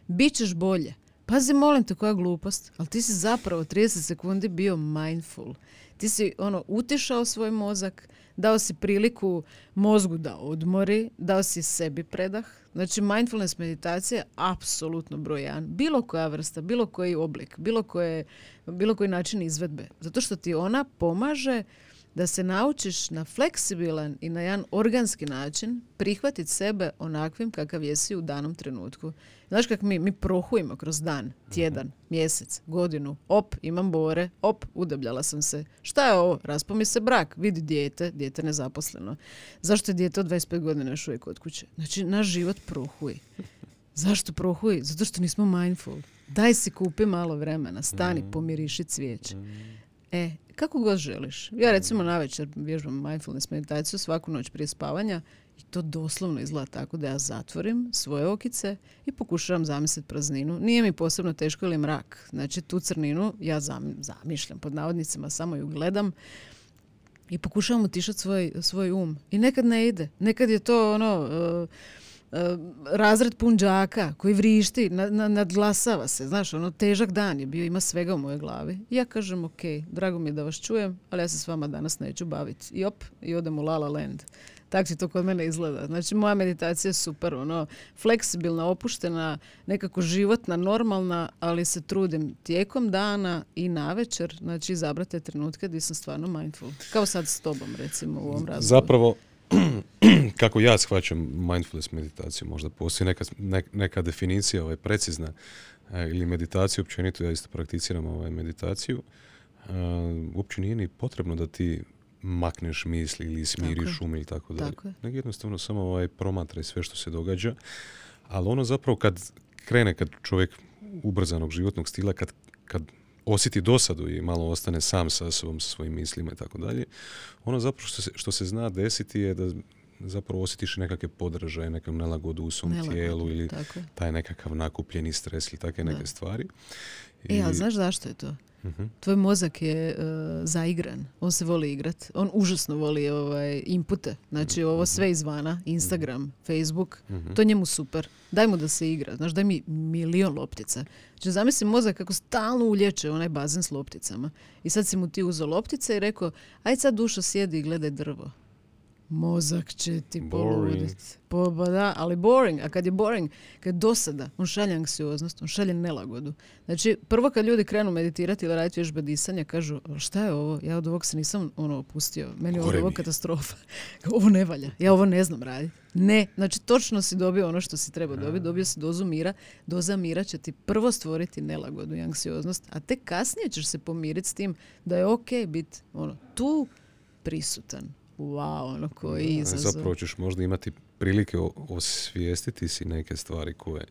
Bićeš bolje. Pazi, molim te, koja glupost. Ali ti si zapravo 30 sekundi bio mindful. Ti si ono utišao svoj mozak, dao si priliku mozgu da odmori, dao si sebi predah. Znači, mindfulness meditacija je apsolutno brojan. Bilo koja vrsta, bilo koji oblik, bilo, koje, bilo koji način izvedbe. Zato što ti ona pomaže da se naučiš na fleksibilan i na jedan organski način prihvatiti sebe onakvim kakav jesi u danom trenutku. Znaš kako mi, mi prohujemo kroz dan, tjedan, mjesec, godinu, op, imam bore, op, udebljala sam se. Šta je ovo? Raspo mi se brak, vidi dijete, dijete nezaposleno. Zašto je dijete od 25 godina još uvijek kod kuće? Znači, naš život prohuji. Zašto prohuji? Zato što nismo mindful. Daj si kupi malo vremena, stani, mm. pomiriši cvijeće. E, kako god želiš. Ja recimo na večer vježbam mindfulness meditaciju svaku noć prije spavanja i to doslovno izgleda tako da ja zatvorim svoje okice i pokušavam zamisliti prazninu. Nije mi posebno teško ili mrak. Znači tu crninu ja zamišljam pod navodnicima, samo ju gledam i pokušavam utišati svoj, svoj um. I nekad ne ide. Nekad je to ono... Uh, razred punđaka koji vrišti, na, na, nadglasava se. Znaš, ono, težak dan je bio, ima svega u mojoj glavi. Ja kažem, ok, drago mi je da vas čujem, ali ja se s vama danas neću baviti. I op, i odem u La La Land. Tako će to kod mene izgleda. Znači, moja meditacija je super, ono, fleksibilna, opuštena, nekako životna, normalna, ali se trudim tijekom dana i navečer, znači, izabrati te trenutke gdje sam stvarno mindful. Kao sad s tobom, recimo, u ovom razgovoru. Zapravo, [clears throat] kako ja shvaćam mindfulness meditaciju, možda postoji neka, neka definicija ovaj, precizna e, ili meditaciju općenito, ja isto prakticiram ovaj, meditaciju, uh, uopće nije ni potrebno da ti makneš misli ili smiriš um ili tako dalje. Nego jednostavno samo ovaj promatraj sve što se događa. Ali ono zapravo kad krene, kad čovjek ubrzanog životnog stila, kad, kad osjeti dosadu i malo ostane sam sa sobom, sa svojim mislima i tako dalje, ono zapravo što se, što se zna desiti je da zapravo osjetiš nekakve podražaje, nekakvu nelagodu u svom tijelu ili taj nekakav nakupljeni stres ili takve neke stvari. I... E, ali znaš zašto je to? Uh Tvoj mozak je uh, zaigran. On se voli igrat. On užasno voli ovaj, inpute. Znači ovo mhm. sve izvana. Instagram, mhm. Facebook. To je njemu super. Daj mu da se igra. Znaš, daj mi milion loptica. Znači zamisli mozak kako stalno ulječe onaj bazen s lopticama. I sad si mu ti uzeo loptice i rekao, aj sad dušo sjedi i gledaj drvo mozak će ti poluditi. Po, da, ali boring. A kad je boring, kad je dosada, on šalje anksioznost, on šalje nelagodu. Znači, prvo kad ljudi krenu meditirati ili raditi vježbe disanja, kažu, šta je ovo? Ja od ovog se nisam ono opustio. Meni je ovo katastrofa. [laughs] ovo ne valja. Ja ovo ne znam raditi. Ne, znači točno si dobio ono što si treba dobiti, dobio si dozu mira, doza mira će ti prvo stvoriti nelagodu i anksioznost, a tek kasnije ćeš se pomiriti s tim da je ok biti ono, tu prisutan wow, ono koji izazov. Zapravo ćeš možda imati prilike osvijestiti si neke stvari koje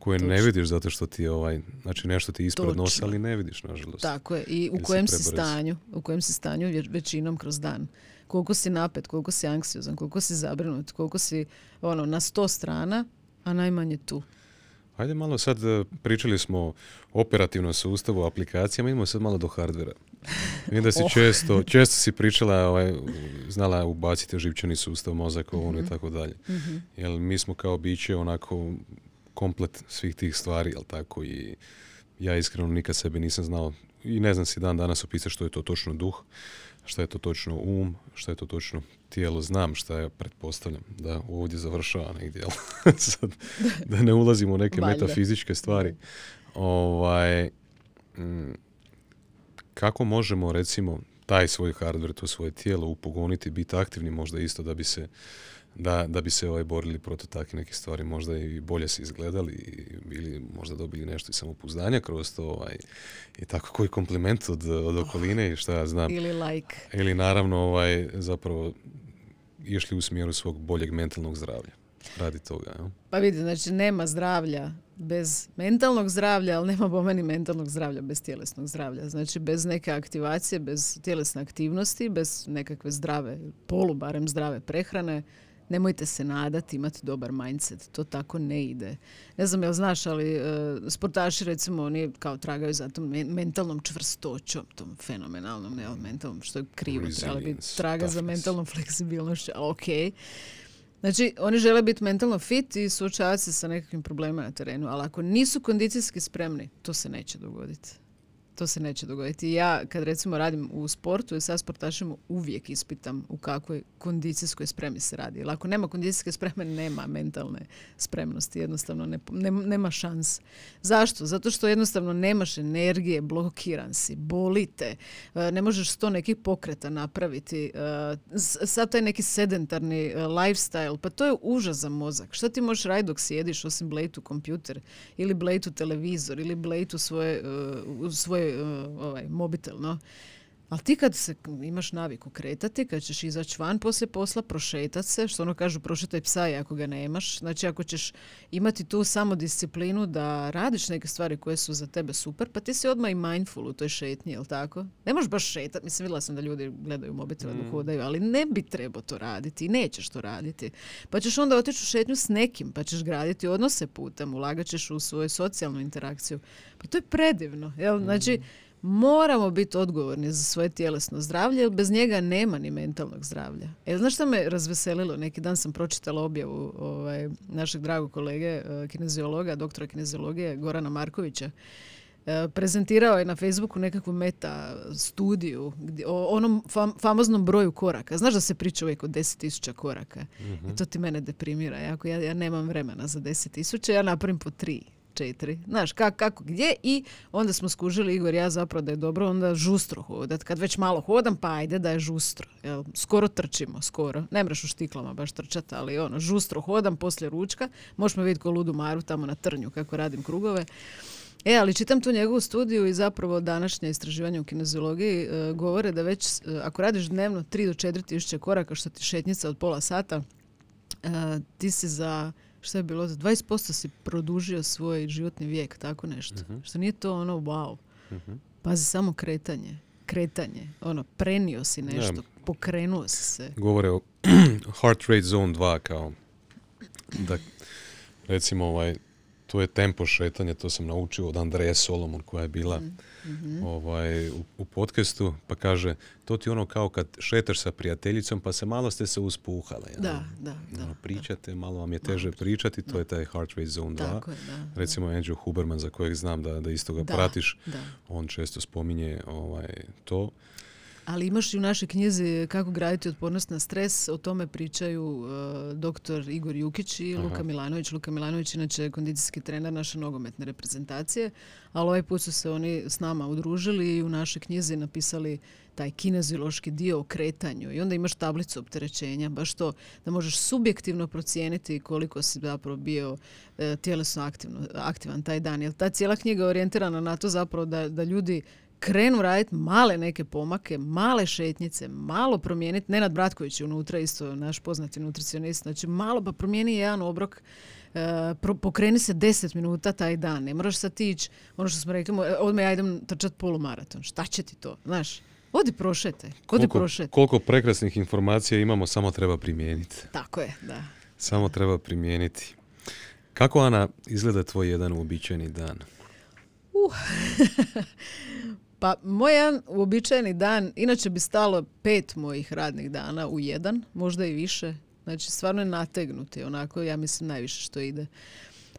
koje ne vidiš zato što ti ovaj, znači nešto ti ispred nosa, ali ne vidiš nažalost. Tako je. I u kojem si stanju, u kojem si stanju većinom kroz dan. Koliko si napet, koliko si anksiozan, koliko si zabrinut, koliko si ono na sto strana, a najmanje tu. Hajde malo sad, e, pričali smo o operativnom sustavu, aplikacijama, idemo sad malo do hardvera. Vidim da si [laughs] oh. često, često si pričala, ovaj, znala ubaciti živčani sustav, mozak, ovo i mhm. tako dalje. Mhm. Jer mi smo kao biće onako komplet svih tih stvari, jel tako, i ja iskreno nikad sebi nisam znao i ne znam si dan danas opisati što je to točno duh, što je to točno um, što je to točno tijelo. Znam šta je, pretpostavljam, da ovdje završava negdje, [laughs] Sad, da ne ulazimo u neke metafizičke stvari. Ovaj, mm, kako možemo recimo taj svoj hardware, to svoje tijelo upogoniti, biti aktivni možda isto da bi se da, da bi se ovaj borili protiv takvih nekih stvari, možda i bolje se izgledali ili možda dobili nešto i samopouzdanja kroz to ovaj, i tako koji kompliment od, od okoline i šta ja znam. Ili like. Ili naravno ovaj, zapravo išli u smjeru svog boljeg mentalnog zdravlja radi toga. Ja? Pa vidi, znači nema zdravlja bez mentalnog zdravlja, ali nema po meni mentalnog zdravlja bez tjelesnog zdravlja. Znači bez neke aktivacije, bez tjelesne aktivnosti, bez nekakve zdrave, polu barem zdrave prehrane, nemojte se nadati imati dobar mindset. To tako ne ide. Ne znam jel znaš, ali uh, sportaši recimo oni kao tragaju za tom mentalnom čvrstoćom, tom fenomenalnom jel, mentalnom, što je krivo. Trebali bi traga za mentalnom fleksibilnošću, ali ok. Znači, oni žele biti mentalno fit i suočavati se sa nekakvim problemima na terenu, ali ako nisu kondicijski spremni, to se neće dogoditi to se neće dogoditi. Ja kad recimo radim u sportu i sa sportašima uvijek ispitam u kakvoj kondicijskoj spremi se radi. Jer ako nema kondicijske spreme, nema mentalne spremnosti. Jednostavno ne, nema šans. Zašto? Zato što jednostavno nemaš energije, blokiran si, bolite, e, ne možeš sto nekih pokreta napraviti. E, sad taj neki sedentarni e, lifestyle, pa to je užas za mozak. Šta ti možeš raditi dok sjediš osim blejtu kompjuter ili blejtu televizor ili blejtu svoje, svoje ovaj, mobitel, no. Ali ti kad se imaš naviku kretati, kad ćeš izaći van poslije posla, prošetat se, što ono kažu prošetaj psa i ako ga nemaš. Znači ako ćeš imati tu samodisciplinu da radiš neke stvari koje su za tebe super, pa ti si odmah i mindful u toj šetnji, jel tako? Ne možeš baš šetati, mislim vidjela sam da ljudi gledaju mobitele mm. hodaju, ali ne bi trebao to raditi i nećeš to raditi. Pa ćeš onda otići u šetnju s nekim, pa ćeš graditi odnose putem, ulagat ćeš u svoju socijalnu interakciju. Pa to je predivno, jel? Znači, moramo biti odgovorni za svoje tjelesno zdravlje, jer bez njega nema ni mentalnog zdravlja. E, znaš što me razveselilo? Neki dan sam pročitala objavu ovaj, našeg dragog kolege, eh, kineziologa, doktora kineziologije Gorana Markovića, E, prezentirao je na Facebooku nekakvu meta studiju o onom famoznom broju koraka. Znaš da se priča uvijek o 10.000 koraka. I to ti mene deprimira. Jako, ja, ja nemam vremena za 10.000, ja napravim po tri četiri. Znaš, kako, kako, gdje i onda smo skužili, Igor, ja zapravo da je dobro onda žustro hodat. Kad već malo hodam, pa ajde da je žustro. Jel? Skoro trčimo, skoro. Ne mreš u štiklama baš trčati, ali ono, žustro hodam poslije ručka. Možeš me vidjeti ko ludu maru tamo na trnju kako radim krugove. E, ali čitam tu njegovu studiju i zapravo današnje istraživanje u kineziologiji e, govore da već e, ako radiš dnevno 3 do 4 tisuće koraka što ti šetnica od pola sata, e, ti si za što je bilo, za 20% si produžio svoj životni vijek, tako nešto. uh Što nije to ono wow. uh Pazi, samo kretanje. Kretanje. Ono, prenio si nešto, pokrenuo si se. Govore o [clears throat] heart rate zone 2 kao da recimo ovaj to je tempo šetanja, to sam naučio od Andreje Solomon koja je bila mm ovaj, u, u podcastu, pa kaže, to ti ono kao kad šetaš sa prijateljicom pa se malo ste se uspuhale. Da, da, da, ono, pričate, malo vam je teže pričati, to je taj heart rate zone 2. Recimo Andrew Huberman za kojeg znam da, da isto ga pratiš, on često spominje ovaj, to. Ali imaš i u našoj knjizi kako graditi otpornost na stres, o tome pričaju uh, doktor Igor Jukić i Luka Milanović. Luka Milanović inače kondicijski trener naše nogometne reprezentacije, ali ovaj put su se oni s nama udružili i u našoj knjizi napisali taj kineziološki dio o kretanju i onda imaš tablicu opterećenja, baš to da možeš subjektivno procijeniti koliko si zapravo bio e, tjelesno aktivno, aktivan taj dan. Jer ta cijela knjiga je orijentirana na to zapravo da, da ljudi krenu raditi male neke pomake, male šetnjice, malo promijeniti, Nenad Bratković je unutra isto naš poznati nutricionist, znači malo pa promijeni jedan obrok, e, pokreni se 10 minuta taj dan, ne moraš sad ići, ono što smo rekli, e, odmah ja idem trčati polumaraton, šta će ti to, znaš? Odi prošete, odi koliko, prošete. Koliko prekrasnih informacija imamo, samo treba primijeniti. Tako je, da. Samo treba primijeniti. Kako, Ana, izgleda tvoj jedan uobičajeni dan? Uh. [laughs] Pa moj jedan uobičajeni dan, inače bi stalo pet mojih radnih dana u jedan, možda i više. Znači stvarno je nategnuti onako, ja mislim najviše što ide.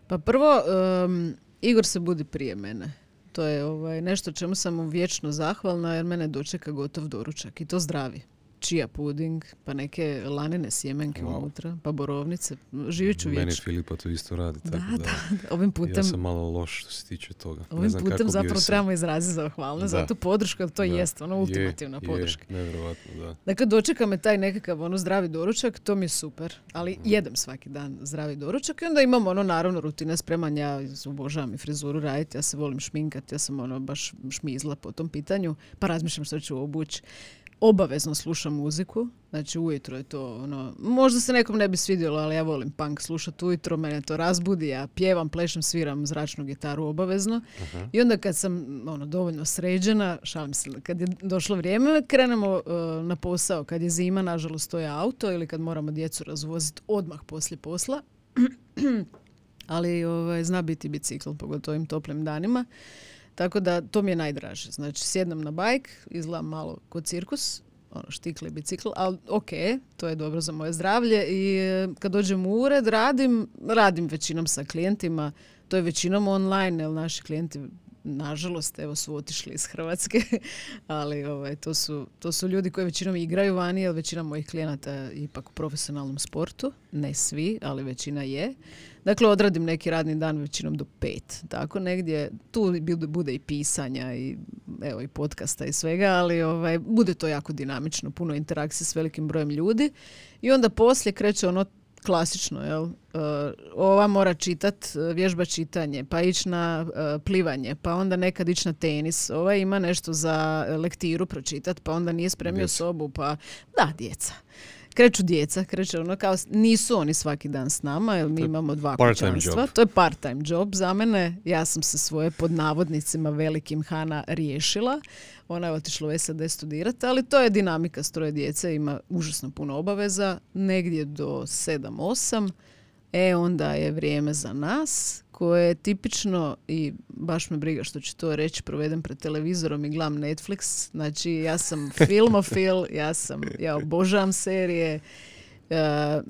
Pa prvo, Igor se budi prije mene. To je ovaj, nešto čemu sam mu vječno zahvalna jer mene dočeka gotov doručak i to zdravi čija puding, pa neke lanene sjemenke unutra, pa borovnice. Živit ću vječno. Meni Filipa to isto radi. Tako da, da, da, ovim putem... Ja sam malo loš što se tiče toga. Ovim znam putem zapravo trebamo izraziti zahvalnost za tu podršku, to jest ono ultimativna je, podrška. Je, nevjerovatno, da. Dakle, dočeka me taj nekakav ono zdravi doručak, to mi je super. Ali mm. jedem svaki dan zdravi doručak i onda imamo ono naravno rutine spremanja, ja obožavam i frizuru raditi, ja se volim šminkati, ja sam ono baš šmizla po tom pitanju, pa razmišljam što ću obući obavezno slušam muziku, znači ujutro je to ono, možda se nekom ne bi svidjelo, ali ja volim punk slušati ujutro, mene to razbudi, ja pjevam, plešem, sviram zračnu gitaru obavezno. I onda kad sam ono, dovoljno sređena, šalim se, kad je došlo vrijeme, krenemo uh, na posao, kad je zima, nažalost to je auto ili kad moramo djecu razvoziti odmah poslije posla, [clears throat] ali ovaj, zna biti bicikl, pogotovo ovim toplim danima. Tako da to mi je najdraže. Znači sjednem na bajk, izgledam malo kod cirkus, ono, štikli bicikl, ali ok, to je dobro za moje zdravlje i e, kad dođem u ured radim, radim većinom sa klijentima, to je većinom online, jer naši klijenti nažalost evo su otišli iz Hrvatske, [laughs] ali ovaj, to, su, to su ljudi koji većinom igraju vani, jer većina mojih klijenata je ipak u profesionalnom sportu, ne svi, ali većina je. Dakle, odradim neki radni dan većinom do pet. Tako negdje, tu bude i pisanja i evo i podcasta i svega, ali ovaj, bude to jako dinamično, puno interakcije s velikim brojem ljudi. I onda poslije kreće ono klasično, jel? Uh, ova mora čitat, uh, vježba čitanje, pa ići na uh, plivanje, pa onda nekad ići na tenis. Ova ima nešto za lektiru pročitat, pa onda nije spremio sobu, pa da, djeca kreću djeca, kreću ono kao, nisu oni svaki dan s nama, jer mi imamo dva kućanstva. To je part-time job za mene. Ja sam se svoje pod navodnicima velikim Hana riješila. Ona je otišla u SAD studirati, ali to je dinamika stroje djece, ima užasno puno obaveza, negdje do 7-8 e onda je vrijeme za nas koje je tipično i baš me briga što ću to reći, provedem pred televizorom i gledam Netflix. Znači ja sam [laughs] filmofil, ja sam, ja obožavam serije. Uh,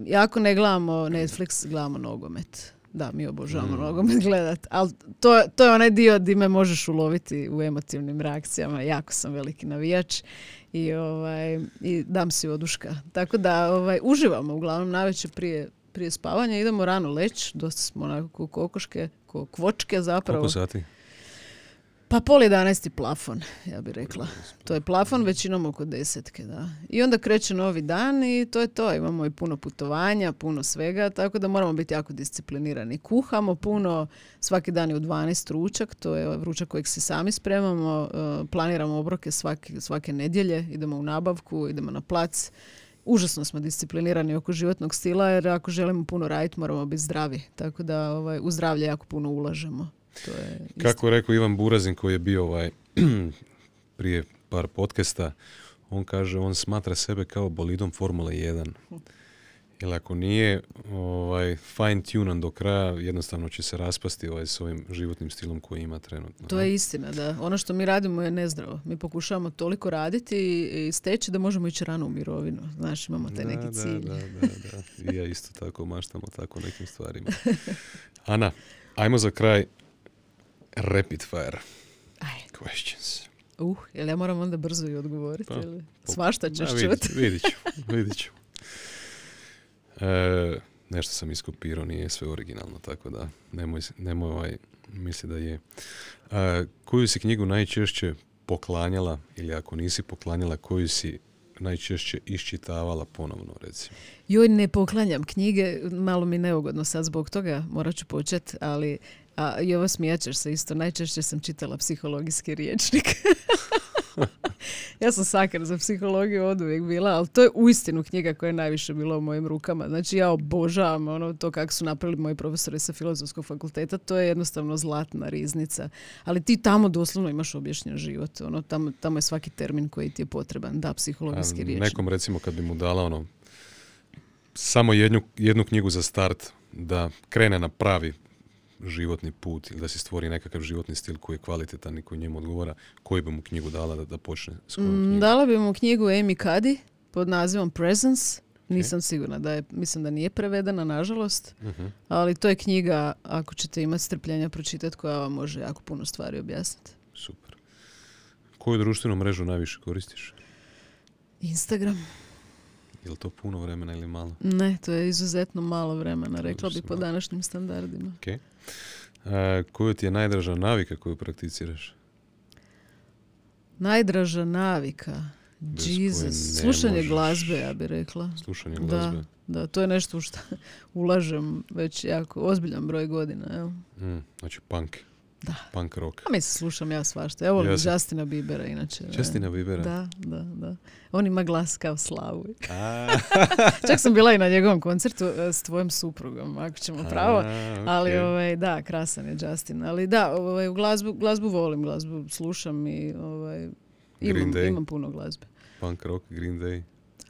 jako ne gledamo Netflix, gledamo nogomet. Da, mi obožavamo mm. nogomet [laughs] gledat, ali to, to je onaj dio di me možeš uloviti u emotivnim reakcijama. Jako sam veliki navijač i, ovaj, i dam si oduška. Tako da ovaj, uživamo uglavnom najveće prije prije spavanja, idemo rano leć, dosta smo onako kokoške, ko kvočke zapravo. Koliko sati? Pa pol jedanesti plafon, ja bih rekla. To je plafon većinom oko desetke, da. I onda kreće novi dan i to je to. Imamo i puno putovanja, puno svega, tako da moramo biti jako disciplinirani. Kuhamo puno, svaki dan je u 12 ručak, to je ručak kojeg se sami spremamo, e, planiramo obroke svake, svake nedjelje, idemo u nabavku, idemo na plac užasno smo disciplinirani oko životnog stila jer ako želimo puno raditi moramo biti zdravi. Tako da ovaj, u zdravlje jako puno ulažemo. To je Kako je rekao Ivan Burazin koji je bio ovaj, [clears throat] prije par podcasta, on kaže on smatra sebe kao bolidom Formule 1. Jer ako nije ovaj, fine tunan do kraja, jednostavno će se raspasti ovaj, s ovim životnim stilom koji ima trenutno. To je istina, da. Ono što mi radimo je nezdravo. Mi pokušavamo toliko raditi i steći da možemo ići rano u mirovinu. Znaš, imamo taj neki cilj. Da, da, da, I ja isto tako maštamo tako nekim stvarima. [laughs] Ana, ajmo za kraj rapid fire Aj. questions. Uh, jel ja moram onda brzo i odgovoriti? Pa? Svašta ćeš čuti. Vidit ću, [laughs] vidit ću. E, nešto sam iskopirao, nije sve originalno, tako da nemoj, nemoj ovaj, misli da je. E, koju si knjigu najčešće poklanjala ili ako nisi poklanjala, koju si najčešće iščitavala ponovno, recimo? Joj, ne poklanjam knjige, malo mi neugodno sad zbog toga, morat ću početi, ali a, i ovo smijaćeš se isto, najčešće sam čitala psihologijski riječnik. [laughs] ja sam sakar za psihologiju od uvijek bila, ali to je uistinu knjiga koja je najviše bila u mojim rukama. Znači ja obožavam ono to kako su napravili moji profesori sa filozofskog fakulteta, to je jednostavno zlatna riznica. Ali ti tamo doslovno imaš objašnjen život. Ono, tamo, tamo je svaki termin koji ti je potreban. Da, psihologijski riječ. Nekom recimo kad bi mu dala ono samo jednu, jednu knjigu za start da krene na pravi životni put ili da se stvori nekakav životni stil koji je kvalitetan i koji njemu odgovara, koji bi mu knjigu dala da, da počne s mm, Dala bi mu knjigu Amy Cuddy pod nazivom Presence. Nisam sigurna da je, mislim da nije prevedena, nažalost, uh ali to je knjiga, ako ćete imati strpljenja pročitati, koja vam može jako puno stvari objasniti. Super. Koju društvenu mrežu najviše koristiš? Instagram. Je li to puno vremena ili malo? Ne, to je izuzetno malo vremena, rekla bi po današnjim standardima. Okay. A, koju ti je najdraža navika koju prakticiraš? Najdraža navika? Jesus. Slušanje glazbe, ja bih rekla. Slušanje glazbe? Da, da, to je nešto u što [laughs] ulažem već jako ozbiljan broj godina. Evo. Mm, znači punk. Da. Punk rock. A mislim, slušam ja svašta. Evo volim Justina Biebera inače. Justina Biebera? Da, da, da. On ima glas kao slavu. [laughs] Čak sam bila i na njegovom koncertu e, s tvojim suprugom, ako ćemo pravo. Ali ovaj, da, krasan je Justin. Ali da, ovaj, u glazbu, glazbu volim, glazbu slušam i ovaj, imam, imam puno glazbe. Punk rock, Green Day.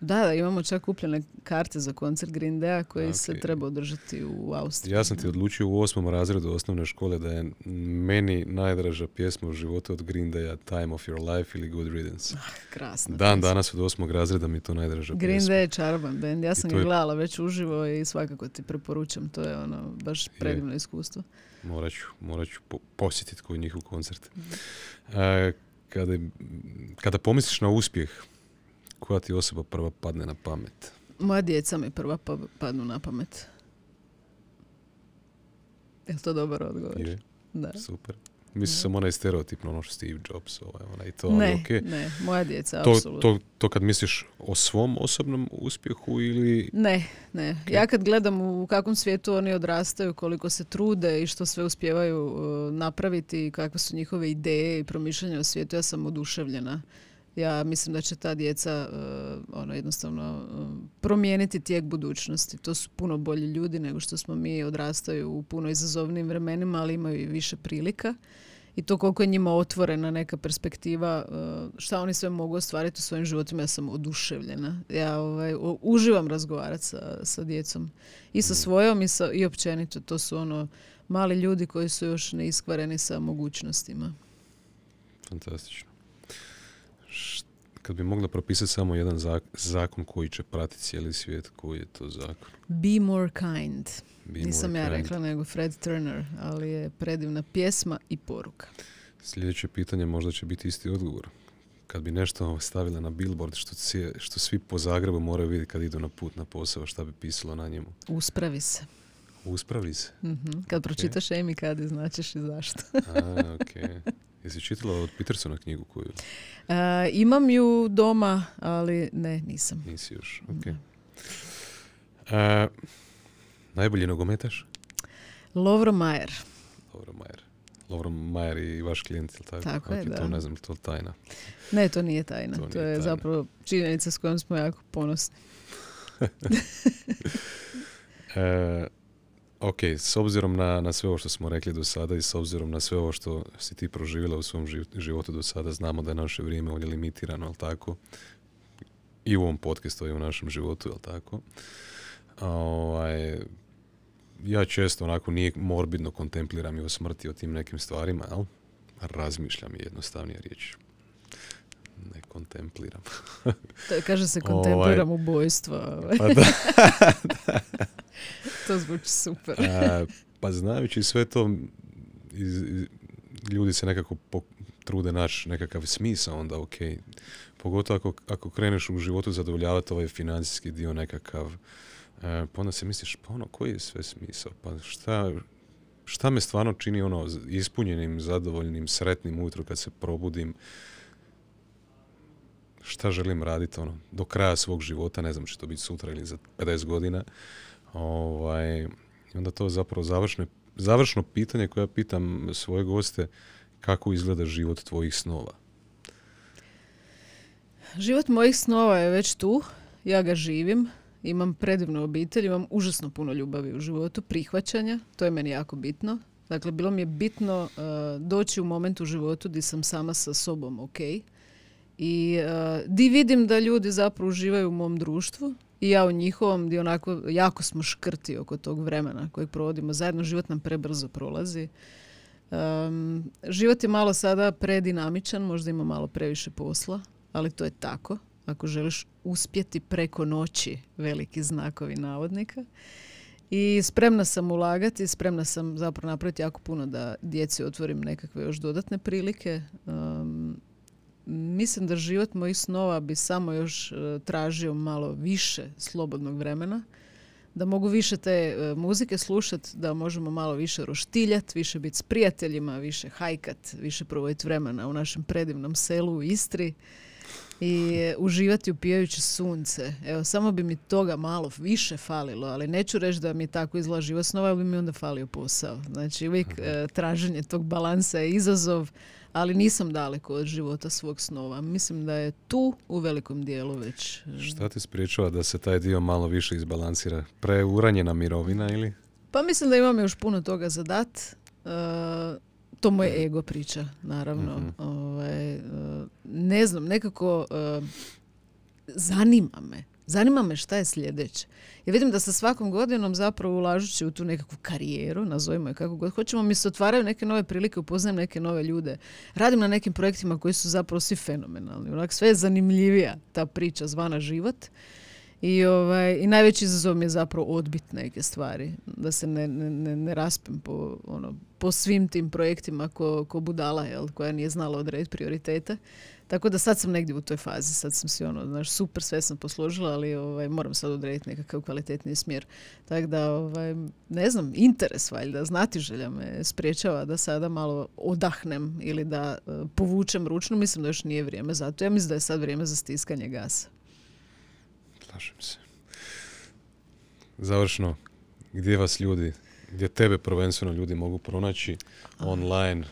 Da, da, imamo čak kupljene karte za koncert Green Day koji se treba održati u Austriji. Ja sam ti odlučio u osmom razredu osnovne škole da je meni najdraža pjesma u životu od Green Daya Time of Your Life ili Good Riddance. Ah, krasno. Dan danas od osmog razreda mi je to najdraža Green pjesma. Day je čaroban band. Ja sam ga gledala već uživo i svakako ti preporučam. To je ono baš predivno iskustvo. Morat ću, morat ću posjetiti koji njihov koncert. Mhm. kada, kada pomisliš na uspjeh, koja ti osoba prva padne na pamet? Moja djeca mi prva pa, padnu na pamet. Je to dobar odgovor? Je. Da. Super. Mislim sam onaj stereotipno ono što Steve Jobs, ovaj, onaj to, ne, ali okay. ne, moja djeca, to, apsolutno. To, to kad misliš o svom osobnom uspjehu ili... Ne, ne. Ja kad gledam u kakvom svijetu oni odrastaju, koliko se trude i što sve uspijevaju uh, napraviti i kakve su njihove ideje i promišljanja o svijetu, ja sam oduševljena ja mislim da će ta djeca uh, ono jednostavno uh, promijeniti tijek budućnosti. To su puno bolji ljudi nego što smo mi odrastaju u puno izazovnim vremenima, ali imaju i više prilika i to koliko je njima otvorena neka perspektiva uh, šta oni sve mogu ostvariti u svojim životima. Ja sam oduševljena. Ja ovaj, uživam razgovarati sa, sa djecom. I sa svojom i, sa, i općenito. To su ono mali ljudi koji su još neiskvareni sa mogućnostima. Fantastično. Kad bi mogla propisati samo jedan zakon koji će pratiti cijeli svijet, koji je to zakon? Be more kind. Nisam ja rekla, nego Fred Turner, ali je predivna pjesma i poruka. Sljedeće pitanje možda će biti isti odgovor. Kad bi nešto stavila na billboard što, što svi po Zagrebu moraju vidjeti kad idu na put na posao, šta bi pisalo na njemu? Uspravi se. Uspravi se. mm Kad pročitaš okay. Amy Cuddy, značiš i zašto. A, okay. [laughs] Jesi čitala od Petersona knjigu koju? Uh, imam ju doma, ali ne, nisam. Nisi još, ok. Uh, najbolji nogometaš? Lovro Majer. Lovro Majer. Lovro Majer i vaš klijent, ili tako? Tako je, da. To ne znam, to je tajna. Ne, to nije tajna. To, to je tajna. zapravo činjenica s kojom smo jako ponosni. uh, [laughs] [laughs] Ok, s obzirom na, na sve ovo što smo rekli do sada i s obzirom na sve ovo što si ti proživjela u svom životu do sada, znamo da je naše vrijeme ovdje limitirano, ali tako? I u ovom podcastu i u našem životu, jel tako? Ovaj, ja često onako nije morbidno kontempliram i o smrti o tim nekim stvarima, jel? Razmišljam je jednostavnija riječ. Ne kontempliram. [laughs] to kaže se kontempliram ovaj, ubojstvo. Ovaj. Pa da. [laughs] to zvuči super. A, pa znajući sve to, iz, ljudi se nekako trude naći nekakav smisao, onda ok. Pogotovo ako, ako kreneš u životu zadovoljavati ovaj financijski dio nekakav, e, pa onda se misliš, pa ono, koji je sve smisao? Pa šta, šta me stvarno čini ono ispunjenim, zadovoljnim, sretnim ujutro kad se probudim? Šta želim raditi ono, do kraja svog života, ne znam će to biti sutra ili za 50 godina. Ovaj, onda to zapravo završno, završno pitanje koje ja pitam svoje goste, kako izgleda život tvojih snova? Život mojih snova je već tu, ja ga živim, imam predivnu obitelj, imam užasno puno ljubavi u životu, prihvaćanja, to je meni jako bitno. Dakle, bilo mi je bitno uh, doći u moment u životu gdje sam sama sa sobom ok. I uh, di vidim da ljudi zapravo uživaju u mom društvu, i ja u njihovom gdje onako jako smo škrti oko tog vremena kojeg provodimo zajedno. Život nam prebrzo prolazi. Um, život je malo sada predinamičan, možda ima malo previše posla, ali to je tako. Ako želiš uspjeti preko noći, veliki znakovi navodnika. I spremna sam ulagati, spremna sam zapravo napraviti jako puno da djeci otvorim nekakve još dodatne prilike. Um, mislim da život mojih snova bi samo još e, tražio malo više slobodnog vremena da mogu više te e, muzike slušati, da možemo malo više roštiljati, više biti s prijateljima, više hajkat, više provoditi vremena u našem predivnom selu u Istri i e, uživati upijajući sunce. Evo, samo bi mi toga malo više falilo, ali neću reći da mi tako izgleda život snova, ali bi mi onda falio posao. Znači, uvijek traženje tog balansa je izazov, ali nisam daleko od života svog snova. Mislim da je tu u velikom dijelu već. E, Šta ti spriječava da se taj dio malo više izbalansira? Preuranjena mirovina ili? Pa mislim da imam još puno toga za dat. Uh, to moje ego priča, naravno. Mhm. Ovaj, uh, ne znam, nekako zanima me. Zanima me šta je sljedeće. Ja vidim da sa svakom godinom zapravo ulažući u tu nekakvu karijeru, nazovimo je kako god hoćemo, mi se otvaraju neke nove prilike, upoznajem neke nove ljude. Radim na nekim projektima koji su zapravo svi fenomenalni. Onak, sve je zanimljivija ta priča zvana život. I, ovaj, I najveći izazov mi je zapravo odbit neke stvari. Da se ne, ne, ne raspem po, ono, po svim tim projektima ko, ko budala, jel, koja nije znala odrediti prioritete. Tako da sad sam negdje u toj fazi, sad sam si ono, znaš, super, sve sam posložila, ali ovaj, moram sad odrediti nekakav kvalitetni smjer. Tako da, ovaj, ne znam, interes valjda, znati želja me spriječava da sada malo odahnem ili da uh, povučem ručnu, mislim da još nije vrijeme za to. Ja mislim da je sad vrijeme za stiskanje gasa. Slažem se. Završno, gdje vas ljudi, gdje tebe prvenstveno ljudi mogu pronaći online,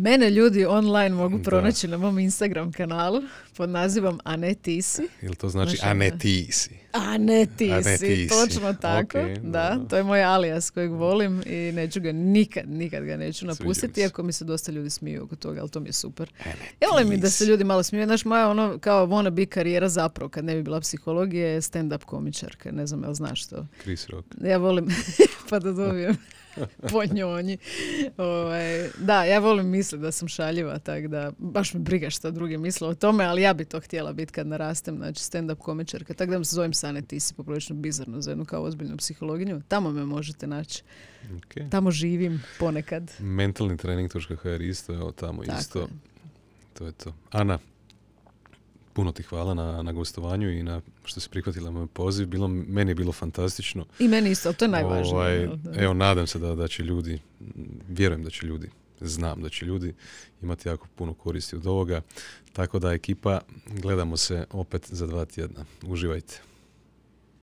Mene ljudi online mogu pronaći na mom Instagram kanalu pod nazivom Anetisi. Ili to znači Anetisi? A ne ti, si, točno tako. da, to je moj alias kojeg volim i neću ga nikad, nikad ga neću napustiti, iako mi se dosta ljudi smiju oko toga, ali to mi je super. Ja volim i da se ljudi malo smiju. Znaš, moja ono kao wanna bi karijera zapravo, kad ne bi bila psihologije, stand-up komičarka. Ne znam, jel znaš to? Chris Rock. Ja volim, [laughs] pa da dobijem [laughs] po njonji. Ovaj, da, ja volim misliti da sam šaljiva, tako da baš me briga što drugi misle o tome, ali ja bi to htjela biti kad narastem, znači stand-up komičarka. Tako da se zovem Sane, ti si poprilično bizarno za jednu kao ozbiljnu psihologinju. Tamo me možete naći. Okay. Tamo živim ponekad. Mentalni trening.hr isto, evo tamo isto. To je to. Ana, puno ti hvala na, na gostovanju i na što si prihvatila moj poziv. Bilo, meni je bilo fantastično. I meni isto, to je najvažnije. Ovaj, evo, nadam se da, da će ljudi, vjerujem da će ljudi, znam da će ljudi imati jako puno koristi od ovoga. Tako da ekipa, gledamo se opet za dva tjedna. Uživajte.